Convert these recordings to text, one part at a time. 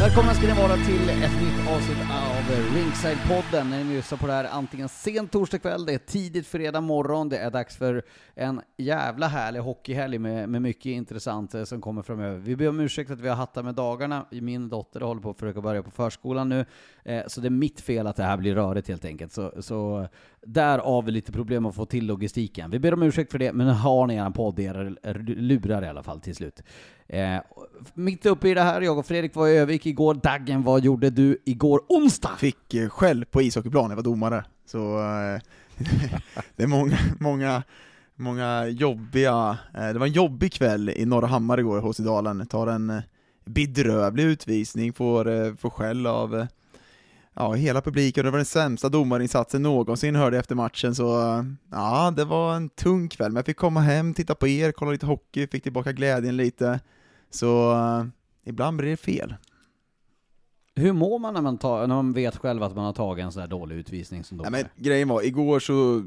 Välkomna ska ni vara till ett nytt avsnitt av Ringside-podden. När ni lyssnar på det här antingen sent torsdag kväll, det är tidigt fredag morgon, det är dags för en jävla härlig hockeyhelg med, med mycket intressant eh, som kommer framöver. Vi ber om ursäkt att vi har hattat med dagarna. Min dotter håller på att försöka börja på förskolan nu, eh, så det är mitt fel att det här blir rörigt helt enkelt. Så, så därav lite problem att få till logistiken. Vi ber om ursäkt för det, men nu har ni eran podd i era lurar i alla fall till slut. Eh, mitt uppe i det här, jag och Fredrik var i Övik igår. Daggen, vad gjorde du igår onsdag? Fick eh, skäll på ishockeyplan, jag var domare. Så eh, det är många, många, många jobbiga, eh, det var en jobbig kväll i Norra Hammar igår hos i Dalen. Tar en eh, bedrövlig utvisning, får, eh, får skäll av eh, ja, hela publiken, det var den sämsta domarinsatsen någonsin hörde jag efter matchen, så ja, det var en tung kväll, men jag fick komma hem, titta på er, kolla lite hockey, fick tillbaka glädjen lite, så ibland blir det fel. Hur mår man när man, tar, när man vet själv att man har tagit en sån här dålig utvisning som ja, men Grejen var, igår så,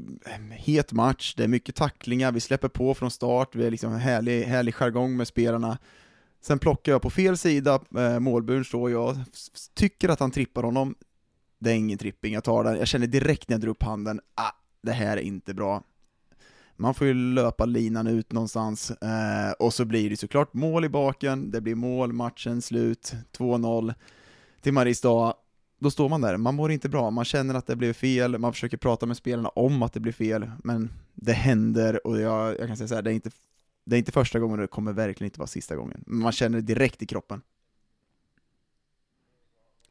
het match, det är mycket tacklingar, vi släpper på från start, vi är liksom härlig, härlig jargong med spelarna. Sen plockar jag på fel sida, eh, målburen står jag, tycker att han trippar honom, det är ingen tripping, jag tar den, jag känner direkt när jag drar upp handen, ah, det här är inte bra. Man får ju löpa linan ut någonstans, eh, och så blir det såklart mål i baken, det blir mål, matchen slut, 2-0 till Mariestad. Då står man där, man mår inte bra, man känner att det blev fel, man försöker prata med spelarna om att det blir fel, men det händer och jag, jag kan säga så här, det är inte det är inte första gången och det kommer verkligen inte vara sista gången. Man känner det direkt i kroppen.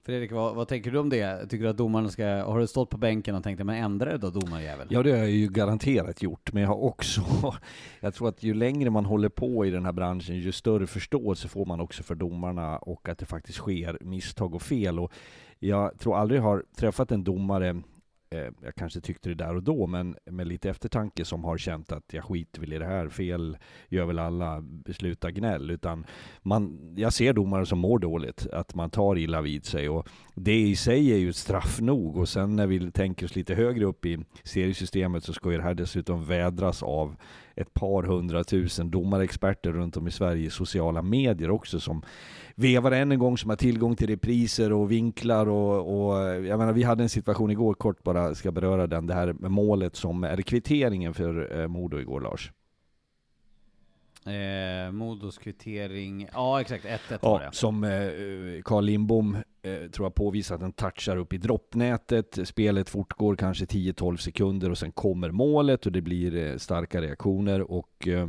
Fredrik, vad, vad, tänker du om det? Tycker du att domarna ska, har du stått på bänken och tänkt, men ändra det då domarjävel? Ja, det har jag ju garanterat gjort, men jag har också, jag tror att ju längre man håller på i den här branschen, ju större förståelse får man också för domarna och att det faktiskt sker misstag och fel. Och jag tror aldrig jag har träffat en domare Eh, jag kanske tyckte det där och då, men med lite eftertanke som har känt att jag skiter väl i det här, fel gör väl alla, sluta gnäll, utan man, jag ser domare som mår dåligt, att man tar illa vid sig. Och det i sig är ju straff nog. Och sen när vi tänker oss lite högre upp i seriesystemet så ska ju det här dessutom vädras av ett par hundratusen domarexperter runt om i Sverige i sociala medier också som vevar än en gång som har tillgång till repriser och vinklar och, och jag menar vi hade en situation igår, kort bara ska beröra den, det här med målet som är kvitteringen för eh, Modo igår Lars. Eh, Modos kvittering, ja exakt, 1-1 Ja, var det. som eh, Carl Lindbom eh, tror jag påvisat, den touchar upp i droppnätet. Spelet fortgår kanske 10-12 sekunder och sen kommer målet och det blir eh, starka reaktioner och eh,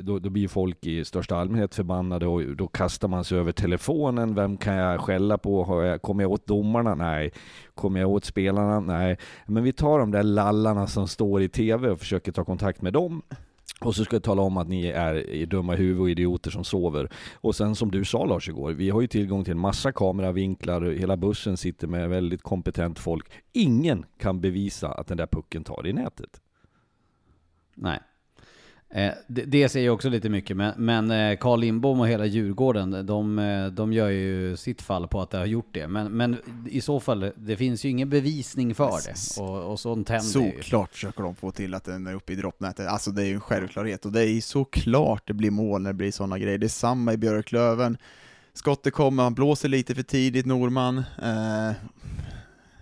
då, då blir folk i största allmänhet förbannade och då kastar man sig över telefonen. Vem kan jag skälla på? Jag, kommer jag åt domarna? Nej. Kommer jag åt spelarna? Nej. Men vi tar de där lallarna som står i TV och försöker ta kontakt med dem. Och så ska jag tala om att ni är dumma i huvudet och idioter som sover. Och sen som du sa Lars igår, vi har ju tillgång till en massa kameravinklar, hela bussen sitter med väldigt kompetent folk. Ingen kan bevisa att den där pucken tar i nätet. Nej. Eh, det, det säger också lite mycket, men, men eh, Carl Lindbom och hela Djurgården, de, eh, de gör ju sitt fall på att det har gjort det. Men, men i så fall, det finns ju ingen bevisning för det. Och, och sånt händer ju. Såklart försöker de få till att den är uppe i droppnätet, alltså det är ju en självklarhet, och det är ju såklart det blir mål när det blir sådana grejer. Det är samma i Björklöven, skottet kommer, han blåser lite för tidigt, Norman. Eh,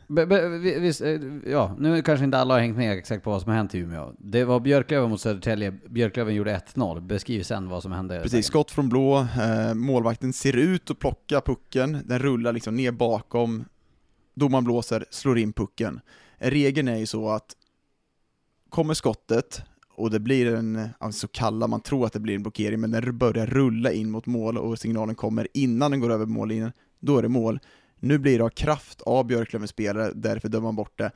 Be, be, visst, eh, ja, nu kanske inte alla har hängt med exakt på vad som har hänt i Umeå. Det var Björklöven mot Södertälje, Björklöven gjorde 1-0. Beskriv sen vad som hände. Precis, skott från blå, eh, målvakten ser ut att plocka pucken, den rullar liksom ner bakom, domaren blåser, slår in pucken. Regeln är ju så att kommer skottet och det blir en, så kallar man tror att det blir en blockering, men den börjar rulla in mot mål och signalen kommer innan den går över mållinjen, då är det mål. Nu blir det av kraft av Björklövens spelare, därför dömer man bort det.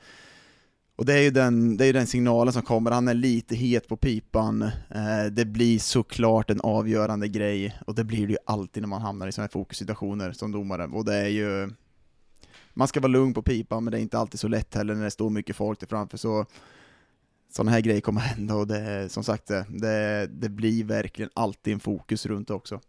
Och det är ju den, det är ju den signalen som kommer, han är lite het på pipan, eh, det blir såklart en avgörande grej, och det blir det ju alltid när man hamnar i sådana här fokussituationer som domare, och det är ju man ska vara lugn på pipan, men det är inte alltid så lätt heller när det står mycket folk där framför, så sådana här grejer kommer hända, och det som sagt det, det, det blir verkligen alltid en fokus runt det också.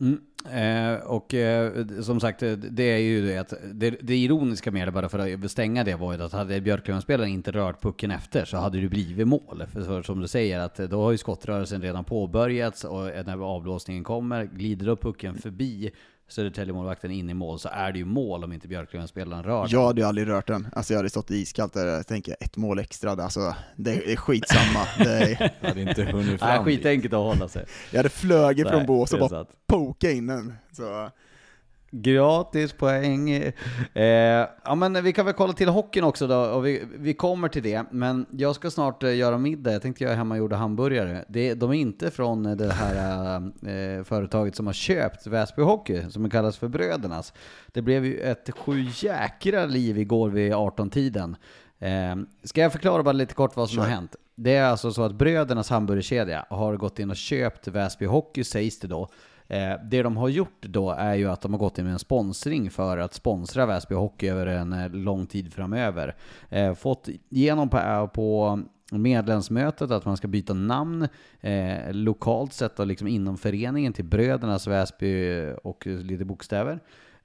Mm. Eh, och eh, som sagt, eh, det är ju det att det, det ironiska med det, bara för att stänga det, var ju att hade Björklöven-spelaren inte rört pucken efter så hade det blivit mål. För så, som du säger, att då har ju skottrörelsen redan påbörjats och när avblåsningen kommer, glider upp pucken förbi Södertäljemålvakten in i mål så är det ju mål om inte Björklövenspelaren rör den. Jag hade ju aldrig rört den, alltså jag hade stått iskallt där, jag tänker ett mål extra, alltså det är skitsamma. Det är, Jag hade inte hunnit Nej, fram dit. skitenkelt att hålla sig. jag hade flugit Nej, från bås och bara sant. poka in den. Så. Gratis poäng. Eh, ja men vi kan väl kolla till hockeyn också då, och vi, vi kommer till det. Men jag ska snart eh, göra middag, jag tänkte göra hemmagjorda hamburgare. Det, de är inte från eh, det här eh, företaget som har köpt Väsby Hockey, som kallas för Brödernas. Det blev ju ett sju jäkra liv igår vid 18-tiden. Eh, ska jag förklara bara lite kort vad som har hänt? Det är alltså så att Brödernas hamburgerkedja har gått in och köpt Väsby Hockey, sägs det då. Eh, det de har gjort då är ju att de har gått in med en sponsring för att sponsra Väsby Hockey över en eh, lång tid framöver. Eh, fått igenom på, eh, på medlemsmötet att man ska byta namn eh, lokalt sett och liksom inom föreningen till Brödernas Väsby och lite bokstäver.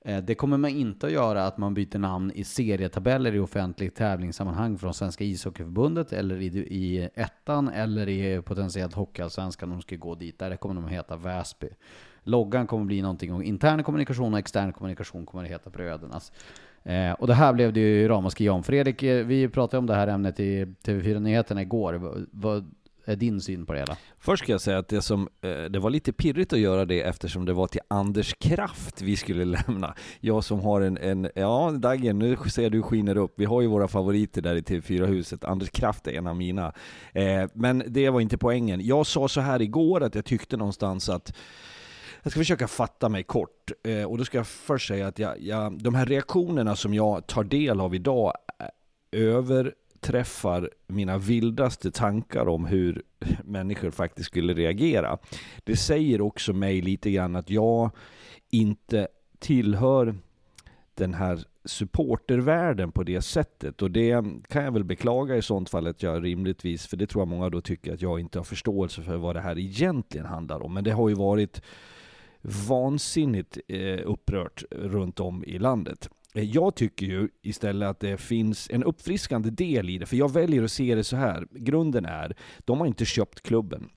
Eh, Det kommer man inte att göra att man byter namn i serietabeller i offentligt tävlingssammanhang från Svenska ishockeyförbundet eller i, i ettan eller i potentiellt Hockeyallsvenskan om de ska gå dit. Där kommer de att heta Väsby. Loggan kommer bli någonting om intern kommunikation och extern kommunikation kommer att heta Brödernas. Eh, och det här blev det ju ramaskri om. Fredrik, eh, vi pratade om det här ämnet i TV4-nyheterna igår. Vad- är din syn på det hela? Först ska jag säga att det, som, eh, det var lite pirrigt att göra det eftersom det var till Anders Kraft vi skulle lämna. Jag som har en, en ja Dagen, nu ser du skiner upp. Vi har ju våra favoriter där i TV4-huset. Anders Kraft är en av mina. Eh, men det var inte poängen. Jag sa så här igår att jag tyckte någonstans att jag ska försöka fatta mig kort. Eh, och då ska jag först säga att jag, jag, de här reaktionerna som jag tar del av idag eh, överträffar mina vildaste tankar om hur människor faktiskt skulle reagera. Det säger också mig lite grann att jag inte tillhör den här supportervärlden på det sättet och det kan jag väl beklaga i sånt fall att jag rimligtvis, för det tror jag många då tycker att jag inte har förståelse för vad det här egentligen handlar om. Men det har ju varit vansinnigt eh, upprört runt om i landet. Eh, jag tycker ju istället att det finns en uppfriskande del i det, för jag väljer att se det så här. Grunden är, de har inte köpt klubben.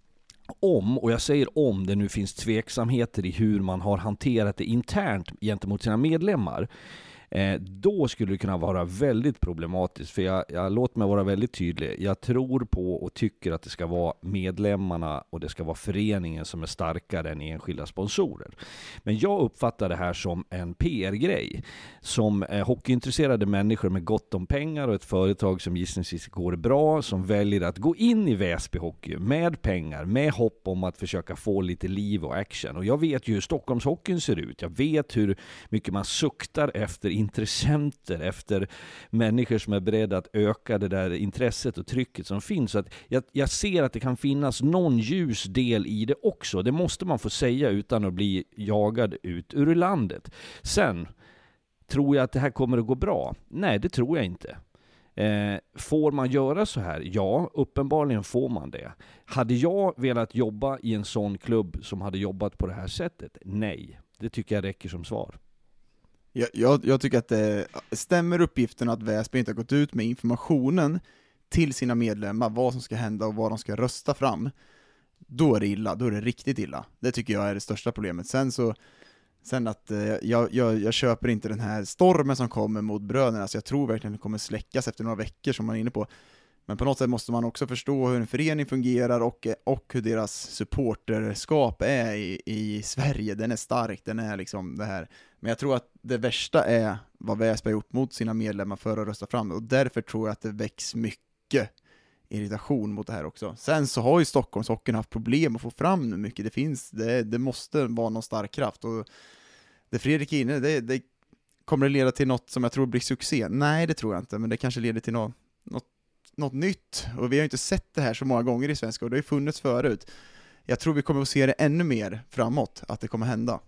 Om, och jag säger om det nu finns tveksamheter i hur man har hanterat det internt gentemot sina medlemmar, Eh, då skulle det kunna vara väldigt problematiskt, för jag, jag låt mig vara väldigt tydlig. Jag tror på och tycker att det ska vara medlemmarna och det ska vara föreningen som är starkare än enskilda sponsorer. Men jag uppfattar det här som en PR-grej. Som eh, hockeyintresserade människor med gott om pengar och ett företag som gissningsvis går bra, som väljer att gå in i Väsby Hockey med pengar, med hopp om att försöka få lite liv och action. Och jag vet ju hur Stockholmshockeyn ser ut. Jag vet hur mycket man suktar efter intressenter, efter människor som är beredda att öka det där intresset och trycket som finns. Så att jag, jag ser att det kan finnas någon ljus del i det också. Det måste man få säga utan att bli jagad ut ur landet. Sen, tror jag att det här kommer att gå bra? Nej, det tror jag inte. Eh, får man göra så här? Ja, uppenbarligen får man det. Hade jag velat jobba i en sån klubb som hade jobbat på det här sättet? Nej. Det tycker jag räcker som svar. Jag, jag, jag tycker att det stämmer uppgiften att Väsby inte har gått ut med informationen till sina medlemmar vad som ska hända och vad de ska rösta fram, då är det illa, då är det riktigt illa. Det tycker jag är det största problemet. Sen så, sen att eh, jag, jag, jag köper inte den här stormen som kommer mot bröderna, så jag tror verkligen att det kommer släckas efter några veckor som man är inne på. Men på något sätt måste man också förstå hur en förening fungerar och, och hur deras supporterskap är i, i Sverige. Den är stark, den är liksom det här. Men jag tror att det värsta är vad Väsby har gjort mot sina medlemmar för att rösta fram det och därför tror jag att det väcks mycket irritation mot det här också. Sen så har ju Stockholmshockeyn haft problem att få fram nu mycket, det finns, det, det måste vara någon stark kraft och det Fredrik är inne det, det kommer det leda till något som jag tror blir succé? Nej, det tror jag inte, men det kanske leder till något, något något nytt, och vi har ju inte sett det här så många gånger i svenska, och det har ju funnits förut. Jag tror vi kommer att se det ännu mer framåt, att det kommer hända.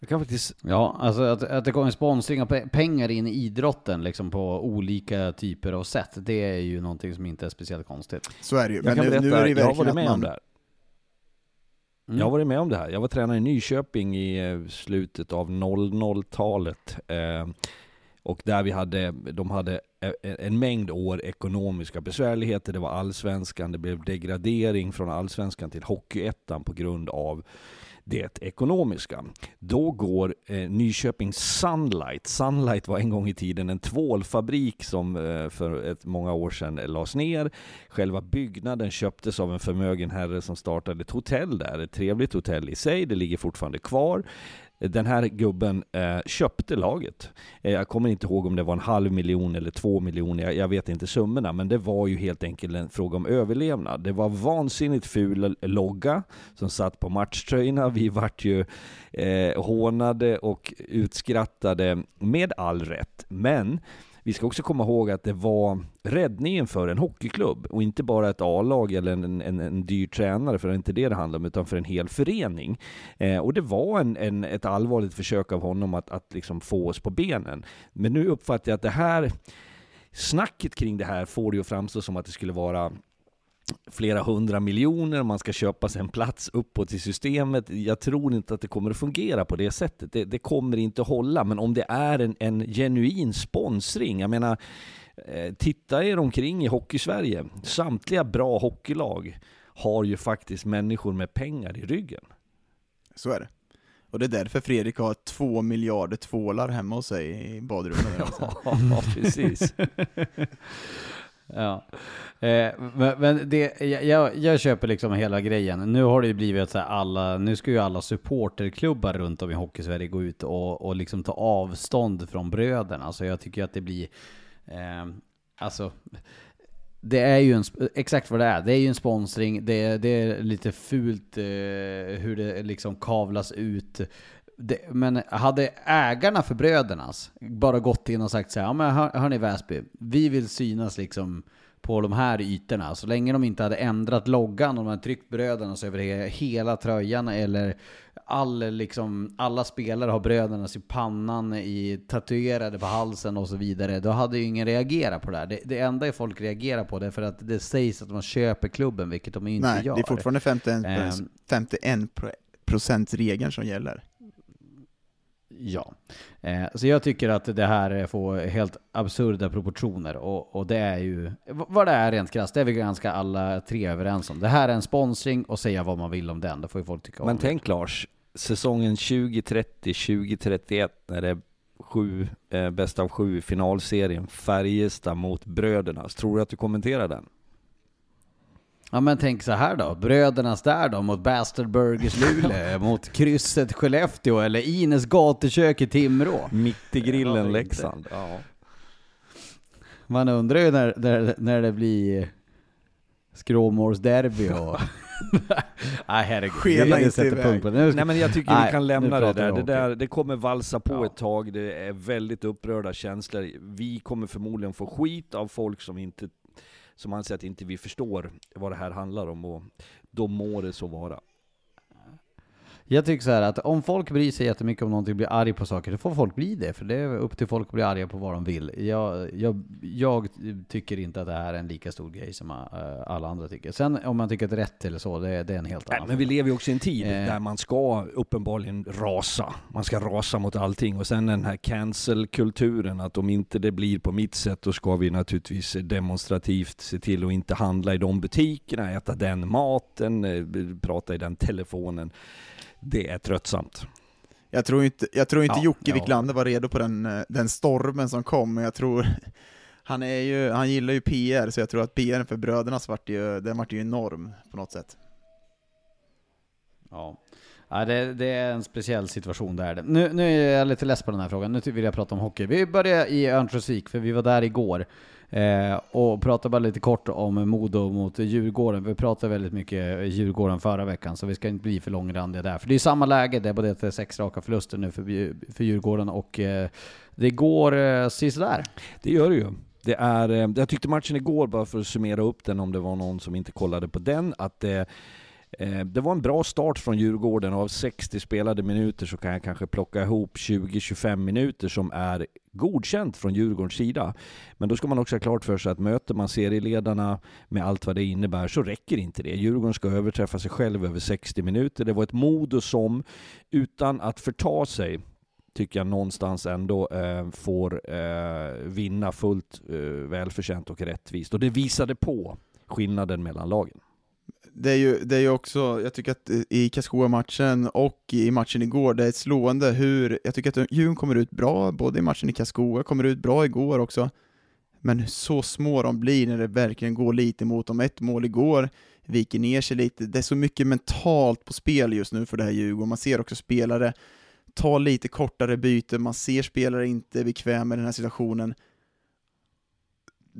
Jag kan faktiskt... Ja, alltså att, att det kommer sponsring och pengar in i idrotten liksom på olika typer av sätt, det är ju någonting som inte är speciellt konstigt. Så är det ju. Men jag kan nu, berätta, nu är det jag har varit verkligen med att om man... det här. Mm. Jag har varit med om det här. Jag var tränare i Nyköping i eh, slutet av 00-talet. Eh, och där vi hade, de hade e- e- en mängd år ekonomiska besvärligheter. Det var allsvenskan, det blev degradering från allsvenskan till hockeyettan på grund av det ekonomiska. Då går eh, Nyköping Sunlight. Sunlight var en gång i tiden en tvålfabrik som eh, för ett många år sedan lades ner. Själva byggnaden köptes av en förmögen herre som startade ett hotell där. Ett trevligt hotell i sig. Det ligger fortfarande kvar. Den här gubben eh, köpte laget. Eh, jag kommer inte ihåg om det var en halv miljon eller två miljoner, jag, jag, vet inte summorna, men det var ju helt enkelt en fråga om överlevnad. Det var vansinnigt ful logga som satt på matchtröjorna. Vi vart ju eh, hånade och utskrattade med all rätt. Men vi ska också komma ihåg att det var räddningen för en hockeyklubb och inte bara ett A-lag eller en, en, en dyr tränare, för det är inte det det handlar om, utan för en hel förening. Eh, och det var en, en, ett allvarligt försök av honom att, att liksom få oss på benen. Men nu uppfattar jag att det här snacket kring det här får det ju framstå som att det skulle vara flera hundra miljoner, man ska köpa sig en plats uppåt i systemet. Jag tror inte att det kommer att fungera på det sättet. Det, det kommer inte att hålla, men om det är en, en genuin sponsring, jag menar, eh, titta er omkring i Hockeysverige. Samtliga bra hockeylag har ju faktiskt människor med pengar i ryggen. Så är det. Och det är därför Fredrik har två miljarder tvålar hemma hos sig i badrummet. ja, precis. Ja. Eh, men, men det, jag, jag köper liksom hela grejen. Nu har det ju blivit så här alla, nu ska ju alla supporterklubbar runt om i Hockeysverige gå ut och, och liksom ta avstånd från bröderna. Så jag tycker att det blir, eh, alltså, det är ju en, exakt vad det är. Det är ju en sponsring, det, det är lite fult eh, hur det liksom kavlas ut. Det, men hade ägarna för brödernas bara gått in och sagt så här, ja men hör, hörni Väsby, vi vill synas liksom på de här ytorna. Så länge de inte hade ändrat loggan och de hade tryckt brödernas över hela tröjan eller all, liksom, alla spelare har brödernas i pannan, i, tatuerade på halsen och så vidare. Då hade ju ingen reagerat på det här. Det, det enda folk reagerar på det är för att det sägs att man köper klubben, vilket de inte Nej, gör. det är fortfarande 51, Ehm. 51 procent regeln som gäller. Ja. Eh, så jag tycker att det här får helt absurda proportioner och, och det är ju vad det är rent krasst, det är vi ganska alla tre överens om. Det här är en sponsring och säga vad man vill om den, det får ju folk tycka om. Men tänk Lars, säsongen 2030-2031 när det sju, eh, bäst av sju finalserien, Färjestad mot Brödernas. Tror du att du kommenterar den? Ja men tänk så här då, Brödernas där då mot Bastard Burgers Luleå, mot krysset Skellefteå eller Ines gatukök i Timrå. Mitt i grillen? Leksand. Ja. Man undrar ju när, när, när det blir skråmålsderby och... Nej herregud, Skena inte iväg. punkt på det. Nu ska- Nej men jag tycker Nej, vi kan lämna det där. Det, där. det kommer valsa på Ja. ett tag, det är väldigt upprörda känslor. Vi kommer förmodligen få skit av folk som inte som anser att inte vi förstår vad det här handlar om och då må det så vara. Jag tycker så här att om folk bryr sig jättemycket om någonting blir arg på saker, då får folk bli det. För det är upp till folk att bli arga på vad de vill. Jag, jag, jag tycker inte att det här är en lika stor grej som äh, alla andra tycker. Sen om man tycker att det är rätt eller så, det, det är en helt Nej, annan men vi lever ju också i en tid Eh. där man ska uppenbarligen rasa. Man ska rasa mot allting. Och sen den här cancel-kulturen, att om inte det blir på mitt sätt, då ska vi naturligtvis demonstrativt se till att inte handla i de butikerna, äta den maten, eh, prata i den telefonen. Det är tröttsamt. Jag tror inte, jag tror inte Ja, Jocke ja. Wiklander var redo på den, eh, den stormen som kom, men jag tror han, är ju, han gillar ju PR, så jag tror att PR för brödernas vart ju, den vart ju enorm på något sätt. Ja. Ja, det, det är en speciell situation där. Nu, nu är jag lite less på den här frågan, nu vill jag prata om hockey. Vi börjar i Örnsköldsvik, för vi var där igår. Eh, och prata bara lite kort om Modo mot Djurgården. Vi pratade väldigt mycket Djurgården förra veckan, så vi ska inte bli för långrandiga där. För det är samma läge, det är både det sex raka förluster nu för, för Djurgården och eh, det går eh, sisådär. Det gör det ju. Det är, eh, jag tyckte matchen igår, bara för att summera upp den om det var någon som inte kollade på den, att eh, eh det var en bra start från Djurgården och av 60 spelade minuter så kan jag kanske plocka ihop 20-25 minuter som är godkänt från Djurgårdens sida. Men då ska man också ha klart för sig att möter man serieledarna med allt vad det innebär så räcker inte det. Djurgården ska överträffa sig själv över 60 minuter. Det var ett Modo som, utan att förta sig, tycker jag någonstans ändå eh, får eh, vinna fullt eh, välförtjänt och rättvist. Och det visade på skillnaden mellan lagen. Det är ju, det är ju också, jag tycker att i Karlskoga-matchen och i matchen igår, det är slående hur, jag tycker att Djurgården kommer ut bra, både i matchen i Karlskoga, kommer ut bra igår också, men så små de blir när det verkligen går lite mot dem. Ett mål igår viker ner sig lite, det är så mycket mentalt på spel just nu för det här Djurgården, man ser också spelare ta lite kortare byten, man ser spelare inte bekväma med den här situationen.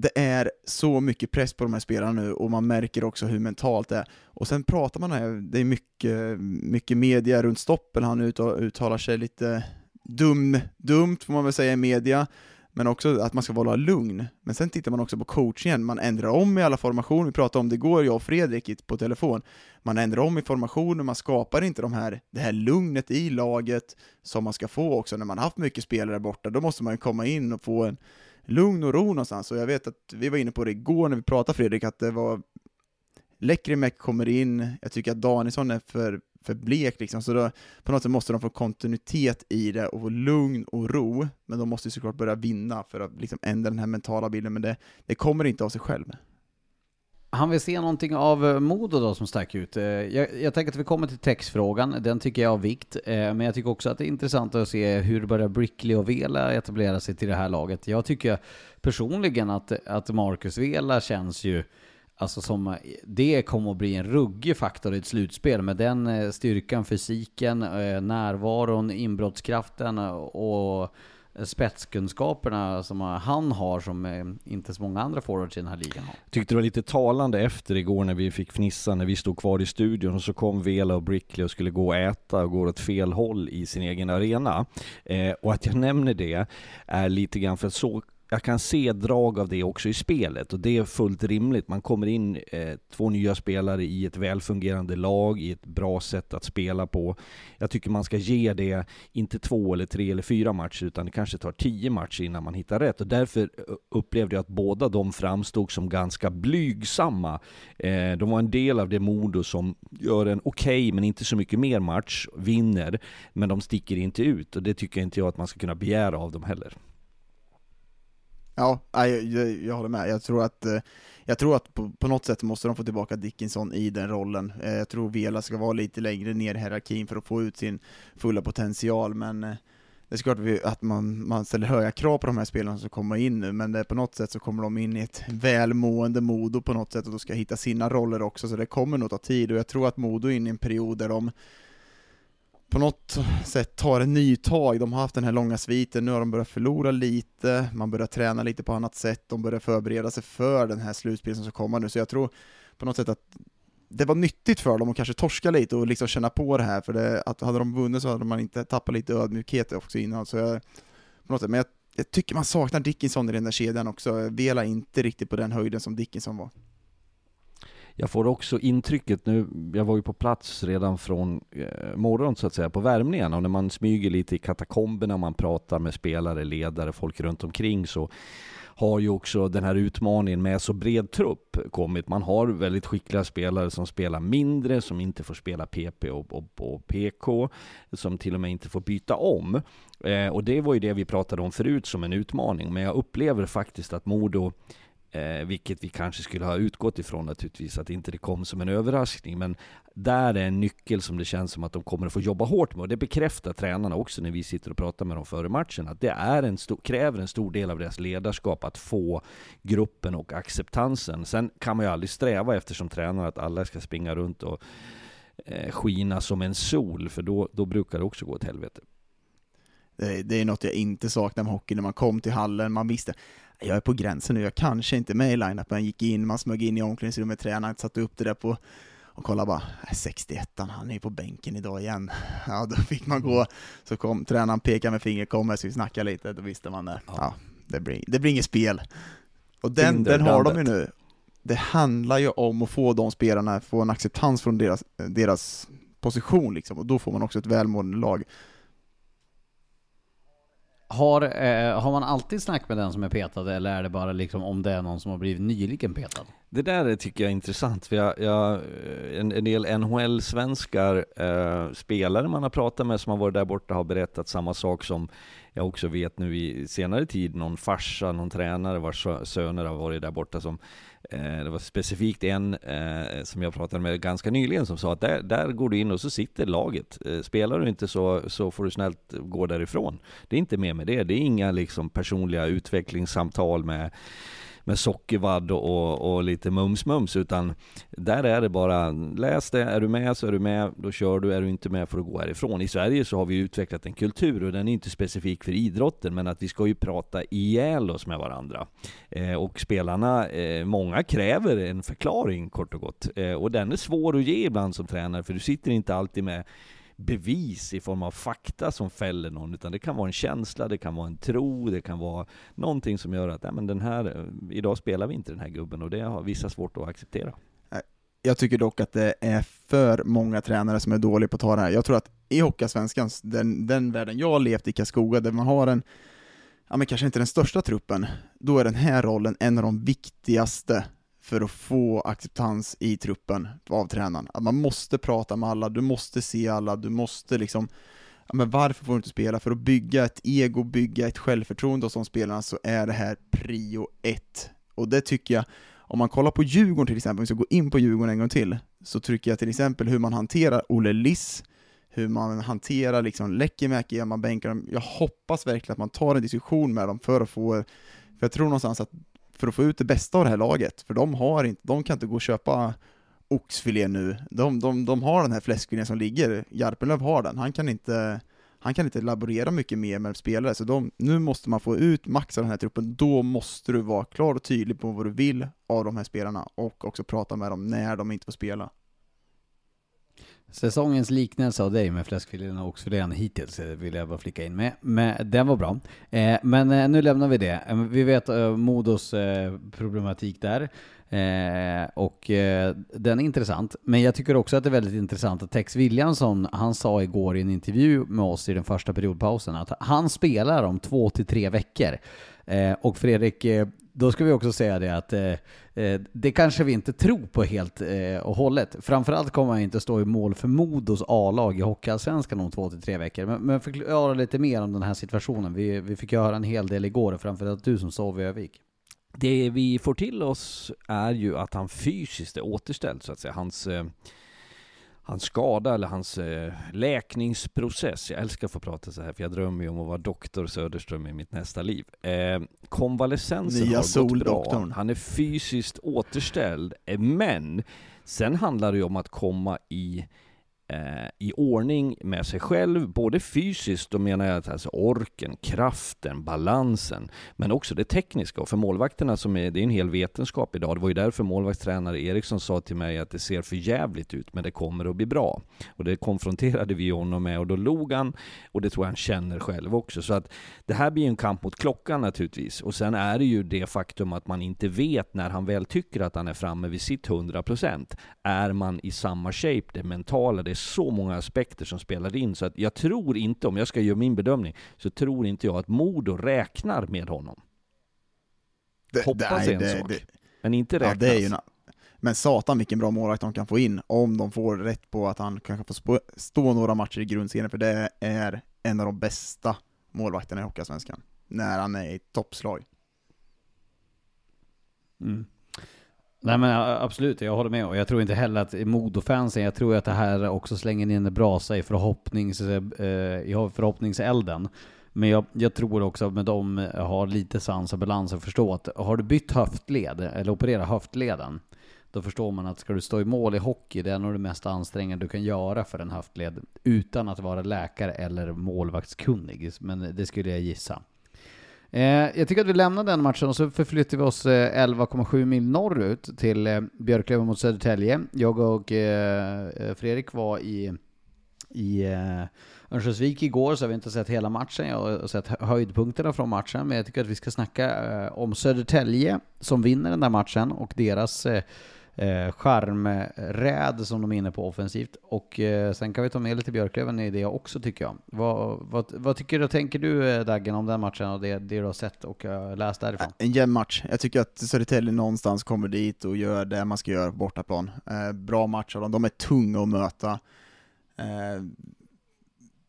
Det är så mycket press på de här spelarna nu och man märker också hur mentalt det är. Och sen pratar man här, det är mycket, mycket media runt Stoppel, han uttalar sig lite dum, dumt får man väl säga i media, men också att man ska vara lugn. Men sen tittar man också på coachingen, man ändrar om i alla formationer, vi pratade om det igår, jag och Fredrik på telefon, man ändrar om i formationer, man skapar inte de här, det här lugnet i laget som man ska få också när man haft mycket spelare borta, då måste man ju komma in och få en lugn och ro någonstans. Och jag vet att vi var inne på det igår när vi pratade Fredrik, att det var Lekkerimäki kommer in, jag tycker att Danielsson är för, för blek liksom, så då, på något sätt måste de få kontinuitet i det och få lugn och ro, men de måste ju såklart börja vinna för att liksom ändra den här mentala bilden, men det, det kommer inte av sig själv. Han vill se någonting av eh, Modo då som stack ut. Eh, jag, jag tänker att vi kommer till textfrågan, den tycker jag är av vikt. Eh, men jag tycker också att det är intressant att se hur börjar Brickley och Vela etablera sig till det här laget. Jag tycker personligen att, att Marcus Vela känns ju Alltså som, det kommer att bli en ruggig faktor i ett slutspel med den styrkan, fysiken, närvaron, inbrottskraften och spetskunskaperna som han har som eh, inte så många andra forwards i den här ligan har. Tyckte det var lite talande efter igår när vi fick fnissa när vi stod kvar i studion och så kom Vela och Brickley och skulle gå och äta och går åt fel håll i sin egen arena. Eh, och att jag nämner det är lite grann för att så jag kan se drag av det också i spelet och det är fullt rimligt. Man kommer in eh, två nya spelare i ett välfungerande lag, i ett bra sätt att spela på. Jag tycker man ska ge det, inte två eller tre eller fyra matcher, utan det kanske tar tio matcher innan man hittar rätt. Och därför eh, upplevde jag att båda de framstod som ganska blygsamma. Eh, de var en del av det Modo som gör en okej, okay, men inte så mycket mer match, vinner, men de sticker inte ut. Och det tycker inte jag att man ska kunna begära av dem heller. Ja, jag, jag, jag håller med. Jag tror att, eh, jag tror att på, på något sätt måste de få tillbaka Dickinson i den rollen. Eh, jag tror Vela ska vara lite längre ner i hierarkin för att få ut sin fulla potential, men eh, det är klart att man, man ställer höga krav på de här spelarna som kommer in nu, men det, på något sätt så kommer de in i ett välmående Modo på något sätt och då ska hitta sina roller också, så det kommer nog ta tid och jag tror att Modo är inne i en period där de på något sätt tar en ny tag. De har haft den här långa sviten, nu har de börjat förlora lite, man börjar träna lite på annat sätt, de börjar förbereda sig för den här slutspelsen som ska komma nu, så jag tror på något sätt att det var nyttigt för dem att kanske torska lite och liksom känna på det här, för det, att hade de vunnit så hade man inte tappat lite ödmjukhet också innan, så jag, på något sätt, men jag, jag tycker man saknar Dickinson i den där kedjan också, Vela inte riktigt på den höjden som Dickinson var. Jag får också intrycket nu, jag var ju på plats redan från eh, morgon så att säga på värmningen och när man smyger lite i katakomberna, man pratar med spelare, ledare, folk runt omkring så har ju också den här utmaningen med så bred trupp kommit. Man har väldigt skickliga spelare som spelar mindre, som inte får spela PP och, och, och PK, som till och med inte får byta om. Eh, och det var ju det vi pratade om förut som en utmaning, men jag upplever faktiskt att Modo Eh, vilket vi kanske skulle ha utgått ifrån naturligtvis, att inte det kom som en överraskning. Men där är en nyckel som det känns som att de kommer att få jobba hårt med. Och det bekräftar tränarna också när vi sitter och pratar med dem före matchen. Att det är en stor, kräver en stor del av deras ledarskap att få gruppen och acceptansen. Sen kan man ju aldrig sträva efter som tränare att alla ska springa runt och eh, skina som en sol, för då, då brukar det också gå åt helvete. Det, det är något jag inte saknar med hockey när man kom till hallen. Man visste, jag är på gränsen nu, jag kanske inte är med i line-upen. gick in, man smög in i omklädningsrummet, tränaren satte upp det där på och kollade bara, 61 han är på bänken idag igen. Ja, då fick man gå. Så kom tränaren, pekade med fingret, kom så vi snackade lite, då visste man det. Ja, ja det, blir, det blir inget spel. Och den, den har de ju nu. Det handlar ju om att få de spelarna, få en acceptans från deras, deras position liksom, och då får man också ett välmående lag. Har, eh, har man alltid snack med den som är petad eller är det bara liksom om det är någon som har blivit nyligen petad? Det där tycker jag är intressant, för jag, jag en, en, del NHL-svenskar, eh, spelare man har pratat med som har varit där borta har berättat samma sak som jag också vet nu i senare tid, någon farsa, någon tränare vars söner har varit där borta som Eh, det var specifikt en eh, som jag pratade med ganska nyligen som sa att där, där går du in och så sitter laget. Eh, spelar du inte så, så får du snällt gå därifrån. Det är inte mer med det. Det är inga liksom personliga utvecklingssamtal med med sockervadd och, och lite mums-mums, utan där är det bara läs det, är du med så är du med, då kör du, är du inte med får du gå härifrån. I Sverige så har vi utvecklat en kultur och den är inte specifik för idrotten, men att vi ska ju prata ihjäl oss med varandra. Eh, och spelarna, eh, många kräver en förklaring kort och gott, eh, och den är svår att ge ibland som tränare, för du sitter inte alltid med bevis i form av fakta som fäller någon, utan det kan vara en känsla, det kan vara en tro, det kan vara någonting som gör att, nej men den här, eh, idag spelar vi inte den här gubben och det har vissa svårt att acceptera. Jag tycker dock att det är för många tränare som är dåliga på att ta det här. Jag tror att i Hockeyallsvenskan, den, den världen jag har levt i Karlskoga, där man har en, ja men kanske inte den största truppen, då är den här rollen en av de viktigaste för att få acceptans i truppen av tränaren. Att man måste prata med alla, du måste se alla, du måste liksom ja, men varför får du inte spela? För att bygga ett ego, bygga ett självförtroende hos de spelarna så är det här prio ett. Och det tycker jag, om man kollar på Djurgården till exempel, om vi ska gå in på Djurgården en gång till, så tycker jag till exempel hur man hanterar Olle Liss, hur man hanterar liksom Lekimäki, man bänkar dem. Jag hoppas verkligen att man tar en diskussion med dem för att få, för jag tror någonstans att för att få ut det bästa av det här laget, för de har inte, de kan inte gå och köpa oxfilé nu, de, de, de har den här fläskfilén som ligger, Jarpenlöv har den, han kan inte han kan inte laborera mycket mer med spelare, så de, nu måste man få ut max av den här truppen, då måste du vara klar och tydlig på vad du vill av de här spelarna, och också prata med dem när de inte får spela. Säsongens liknelse av dig med fläskfilén och oxfilén hittills eh, vill jag bara flicka in med. Men eh, den var bra. Eh, men eh, nu lämnar vi det. Eh, vi vet Modos problematik där. och den är intressant. Men jag tycker också att det är väldigt intressant att Tex Williamson, han sa igår i en intervju med oss i den första periodpausen att han spelar om två till tre veckor. Eh, och Fredrik, eh, då ska vi också säga det att eh, eh, det kanske vi inte tror på helt eh, och hållet. Framförallt kommer han inte stå i mål för Modos A-lag i Hockeyallsvenskan om två till tre veckor. Men, men förklara lite mer om den här situationen. Vi, vi fick ju höra en hel del igår, framförallt du som sov i Övik. Det vi får till oss är ju att han fysiskt är återställd så att säga. Hans, eh, hans skada eller hans eh, läkningsprocess. Jag älskar att få prata så här för jag drömmer ju om att vara doktor Söderström i mitt nästa liv. Eh, konvalescensen Nya har gått bra. Han är fysiskt återställd. Eh, men sen handlar det ju om att komma i Eh, i ordning med sig själv, både fysiskt, då menar jag att alltså orken, kraften, balansen, men också det tekniska. Och för målvakterna, som är, det är en hel vetenskap idag, det var ju därför målvaktstränare Eriksson sa till mig att det ser för jävligt ut, men det kommer att bli bra. Och det konfronterade vi honom med och då log han, och det tror jag han känner själv också. Så att det här blir en kamp mot klockan naturligtvis. Och sen är det ju det faktum att man inte vet när han väl tycker att han är framme vid sitt 100%. Är man i samma shape, det mentala, det så många aspekter som spelar in. Så att jag tror inte, om jag ska göra min bedömning, så tror inte jag att Modo räknar med honom. Det, Hoppas nej, är en det, sak. det, Men inte ja, räknas. na- Men satan vilken bra målvakt de kan få in, om de får rätt på att han kanske får stå några matcher i grundserien, för det är en av de bästa målvakterna i Hockeyallsvenskan, när han är i toppslag. Mm. Nej men absolut, jag håller med. Och jag tror inte heller att Modo-fansen, jag tror att det här också slänger in en brasa i, förhoppnings, eh, i förhoppningselden. Men jag, jag tror också att de eh, har lite sans och balans och förstå att har du bytt höftled, eller opererat höftleden, då förstår man att ska du stå i mål i hockey, det är nog det mest ansträngande du kan göra för en höftled, utan att vara läkare eller målvaktskunnig. Men det skulle jag gissa. Eh, jag tycker att vi lämnar den matchen och så förflyttar vi oss eh, 11,7 mil norrut till eh, Björklöven mot Södertälje. Jag och eh, eh, Fredrik var i, i eh, Örnsköldsvik igår så har vi inte sett hela matchen. Jag har sett höjdpunkterna från matchen, men jag tycker att vi ska snacka eh, om Södertälje som vinner den där matchen och deras eh, eh, skärmräd charmräd som de är inne på offensivt. Och eh, sen kan vi ta med lite Björklöven i det också tycker jag. Vad, vad, vad tycker du och tänker du eh, Daggen om den matchen och det, det du har sett och eh, läst därifrån? En jämn match. Jag tycker att Södertälje någonstans kommer dit och gör det man ska göra på bortaplan. Eh, bra match av dem, de är tunga att möta. Eh,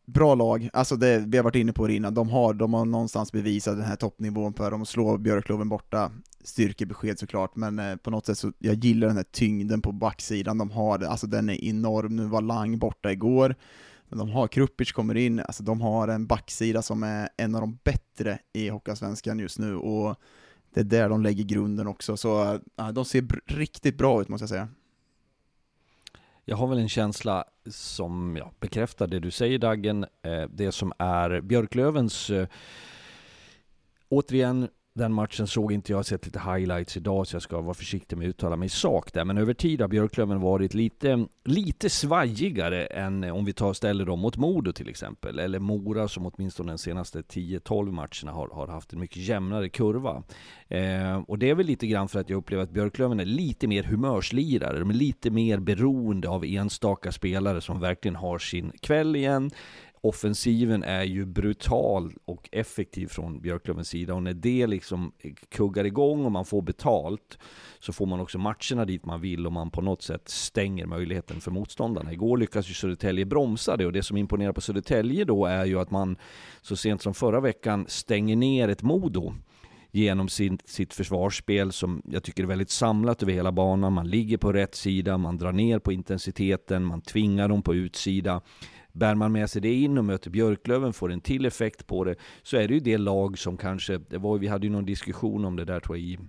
bra lag, alltså det, vi har varit inne på det innan, de har, de har någonstans bevisat den här toppnivån för dem, att slå Björklöven borta, styrkebesked såklart, men eh, på något sätt så, jag gillar den här tyngden på backsidan de har, alltså den är enorm, nu var Lang borta igår, men de har, Krupic kommer in, alltså de har en backsida som är en av de bättre i Hockeyallsvenskan just nu, och det är där de lägger grunden också, så ja, de ser riktigt bra ut måste jag säga. Jag har väl en känsla som ja, bekräftar det du säger Daggen. Eh, det som är Björklövens... Återigen, den matchen såg inte jag, har sett lite highlights idag så jag ska vara försiktig med att uttala mig i sak där. Men över tid har Björklöven varit lite, lite svajigare än om vi tar och ställer dem mot Modo till exempel. Eller Mora som åtminstone de senaste 10-12 matcherna har, har haft en mycket jämnare kurva. Eh, och det är väl lite grann för att jag upplever att Björklöven är lite mer humörslirare. De är lite mer beroende av enstaka spelare som verkligen har sin kväll igen. Offensiven är ju brutal och effektiv från Björklövens sida och när det liksom kuggar igång och man får betalt så får man också matcherna dit man vill och man på något sätt stänger möjligheten för motståndarna. Igår lyckas ju Södertälje bromsa det och det som imponerar på Södertälje då är ju att man så sent som förra veckan stänger ner ett Modo genom sin, sitt försvarsspel som jag tycker är väldigt samlat över hela banan. Man ligger på rätt sida, man drar ner på intensiteten, man tvingar dem på utsida. Bär man med sig det in och möter Björklöven, får en till effekt på det, så är det ju det lag som kanske, det var, vi hade ju någon diskussion om det där tror jag i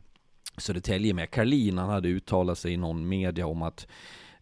Södertälje med Karlin, han hade uttalat sig i någon media om att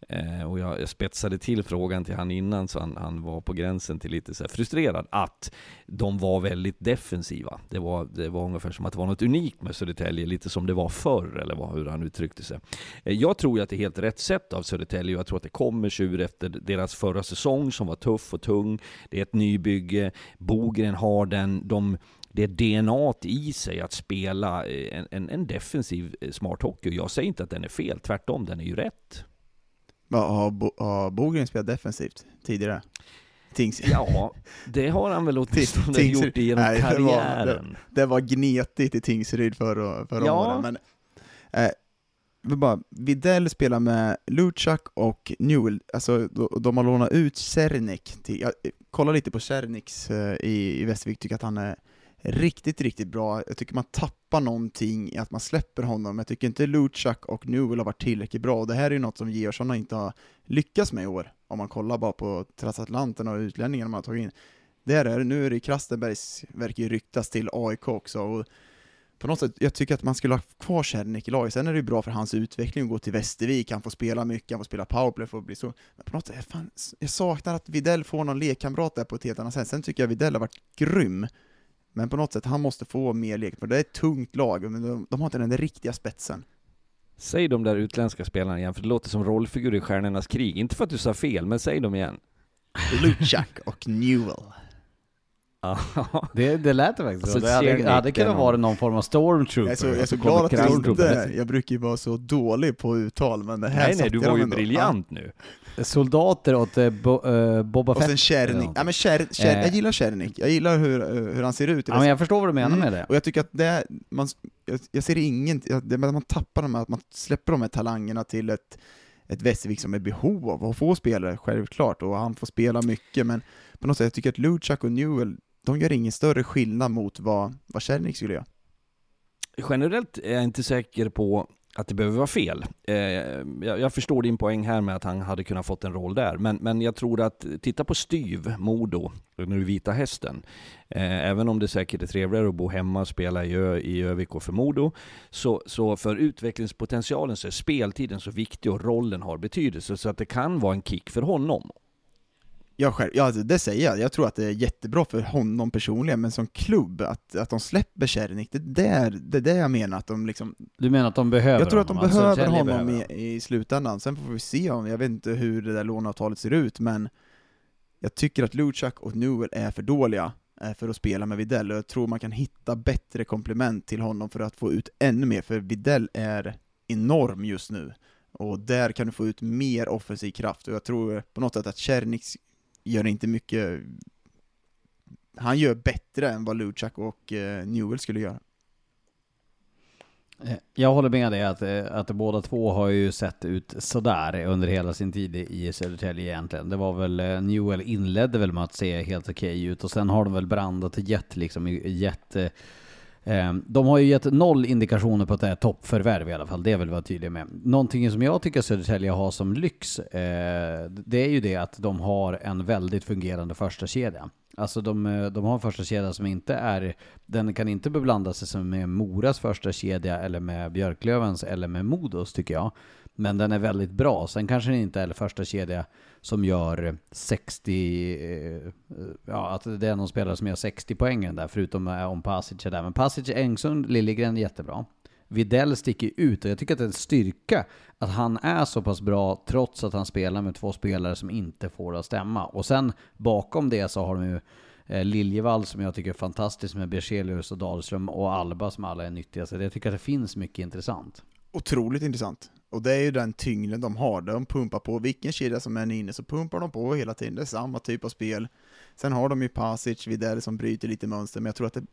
Eh, och jag, jag spetsade till frågan till han innan så han, han var på gränsen till lite så här frustrerad att de var väldigt defensiva. Det var, det var ungefär som att det var något unikt med Södertälje, lite som det var förr eller vad, hur han uttryckte sig. Eh, jag tror ju att det är helt rätt sätt av Södertälje och jag tror att det kommer tjur efter deras förra säsong som var tuff och tung. Det är ett nybygge, Bogren har den, de det är DNA i sig att spela eh, en, en, en defensiv eh, smart hockey. Jag säger inte att den är fel, tvärtom, den är ju rätt. Ja, Har, Bo, har Bogren spelat defensivt tidigare? Tings, Ja, det har han väl åtminstone Tingsryd- gjort genom Nej, det var- karriären. det var gnetigt i Tingsryd förra, förra Ja. året, men eh, vi bara, Videll spelar med Luchak och Newell, alltså de, de har lånat ut Cernik till, jag kollar lite på Cerniks eh, i, i Västervik, tycker att han är riktigt, riktigt bra. Jag tycker man tappar någonting i att man släpper honom. Jag tycker inte Luchak och Newell har varit tillräckligt bra, och det här är ju något som Georgsson inte har lyckats med i år, om man kollar bara på transatlanten och utlänningarna man har tagit in. Där är det, nu är det Krastenbergs, verkar ju ryktas till AIK också, och på något sätt, jag tycker att man skulle ha kvar Cernik i laget, sen är det ju bra för hans utveckling att gå till Västervik, han får spela mycket, han får spela powerplay, får bli så, men på något sätt, fan, jag saknar att Videll får någon lekkamrat där på ett helt annat sätt, sen tycker jag Videll har varit grym, men på något sätt, han måste få mer lek, för det är ett tungt lag, men de, de har inte den där riktiga spetsen. Säg de där utländska spelarna igen, för det låter som rollfigur i Stjärnornas krig. Inte för att du sa fel, men säg dem igen. Luchak och Newell. Det, det lät det faktiskt Alltså, så. Det hade, Cernik, det hade kunnat någon- vara någon form av stormtrooper. Jag är så, jag är så som glad att du inte, jag brukar ju vara så dålig på uttal, men det här Nej, nej, du var ju ändå. briljant nu. Soldater åt eh, bo, eh, Boba Och Fett. sen eller Cernik, någonting. ja men Cer, Cer, Eh. jag gillar Cernik, jag gillar hur, eh, hur han ser ut Ja, men jag förstår vad du menar Mm, med det. Och jag tycker att det, man, jag, jag ser ingen, det, man tappar de här, att man släpper de här talangerna till ett, ett Västervik som är behov av att få spelare, självklart, och han får spela mycket, men på något sätt, jag tycker att Luchak och Newell, de gör ingen större skillnad mot vad, vad Kärnik skulle göra. Generellt är jag inte säker på att det behöver vara fel. Eh, jag, jag förstår din poäng här med att han hade kunnat fått en roll där, men, men jag tror att, titta på Styv, Modo, nu Vita Hästen. Eh, även om det säkert är trevligare att bo hemma och spela i, Ö, i Övik och för Modo, så, så för utvecklingspotentialen så är speltiden så viktig och rollen har betydelse, så att det kan vara en kick för honom. Jag själv, ja, alltså, det säger jag, jag tror att det är jättebra för honom personligen, men som klubb, att, att de släpper Cernik, det där, det är det jag menar att de liksom Du menar att de behöver Jag tror att de honom, behöver Södertälje honom behöver i, i slutändan, sen får vi se om, jag vet inte hur det där låneavtalet ser ut, men jag tycker att Luchak och Newell är för dåliga eh, för att spela med Videll, och jag tror man kan hitta bättre komplement till honom för att få ut ännu mer, för Videll är enorm just nu, och där kan du få ut mer offensiv kraft, och jag tror på något sätt att Cernik gör inte mycket han gör bättre än vad Luchak och eh, Newell skulle göra. Eh, jag håller med dig att, eh, att båda två har ju sett ut sådär under hela sin tid i Södertälje egentligen. Det var väl, Newell inledde väl med att se helt okej ut och sen har de väl brandat till gett liksom, jätte Ehm, de har ju gett noll indikationer på att det är toppförvärv i alla fall, det vill jag vara tydlig med. Någonting som jag tycker Södertälje har som lyx, eh, det är ju det att de har en väldigt fungerande första kedja. Alltså de, eh, de har en första kedja som inte är, den kan inte beblanda sig som med Moras första kedja eller med Björklövens eller med Modos tycker jag. Men den är väldigt bra. Sen kanske den inte är första kedja som gör 60, eh, ja att det är någon spelare som gör 60 poängen där, förutom eh, om Pasic är där. Men Pasic, Engsund, Liljegren är jättebra. Videll sticker ut och jag tycker att det är en styrka att han är så pass bra trots att han spelar med två spelare som inte får det att stämma. Och sen bakom det så har de ju eh, Liljevall som jag tycker är fantastisk med Berzelius och Dahlström och Alba som alla är nyttiga. Så jag tycker att det finns mycket intressant otroligt intressant. Och det är ju den tyngden de har, de pumpar på, vilken kedja som än är inne så pumpar de på hela tiden, det är samma typ av spel. Sen har de ju Pasic, Videll som bryter lite mönster, men jag tror att det,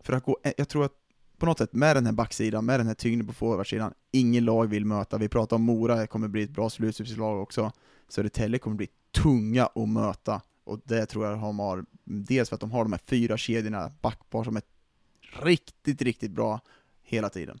för att gå, jag tror att på något sätt med den här backsidan, med den här tyngden på forwardsidan, ingen lag vill möta, vi pratar om Mora, det kommer bli ett bra slutspelslag också, Södertälje kommer bli tunga att möta, och det tror jag de har, dels för att de har de här fyra kedjorna, backpar som är riktigt, riktigt bra hela tiden.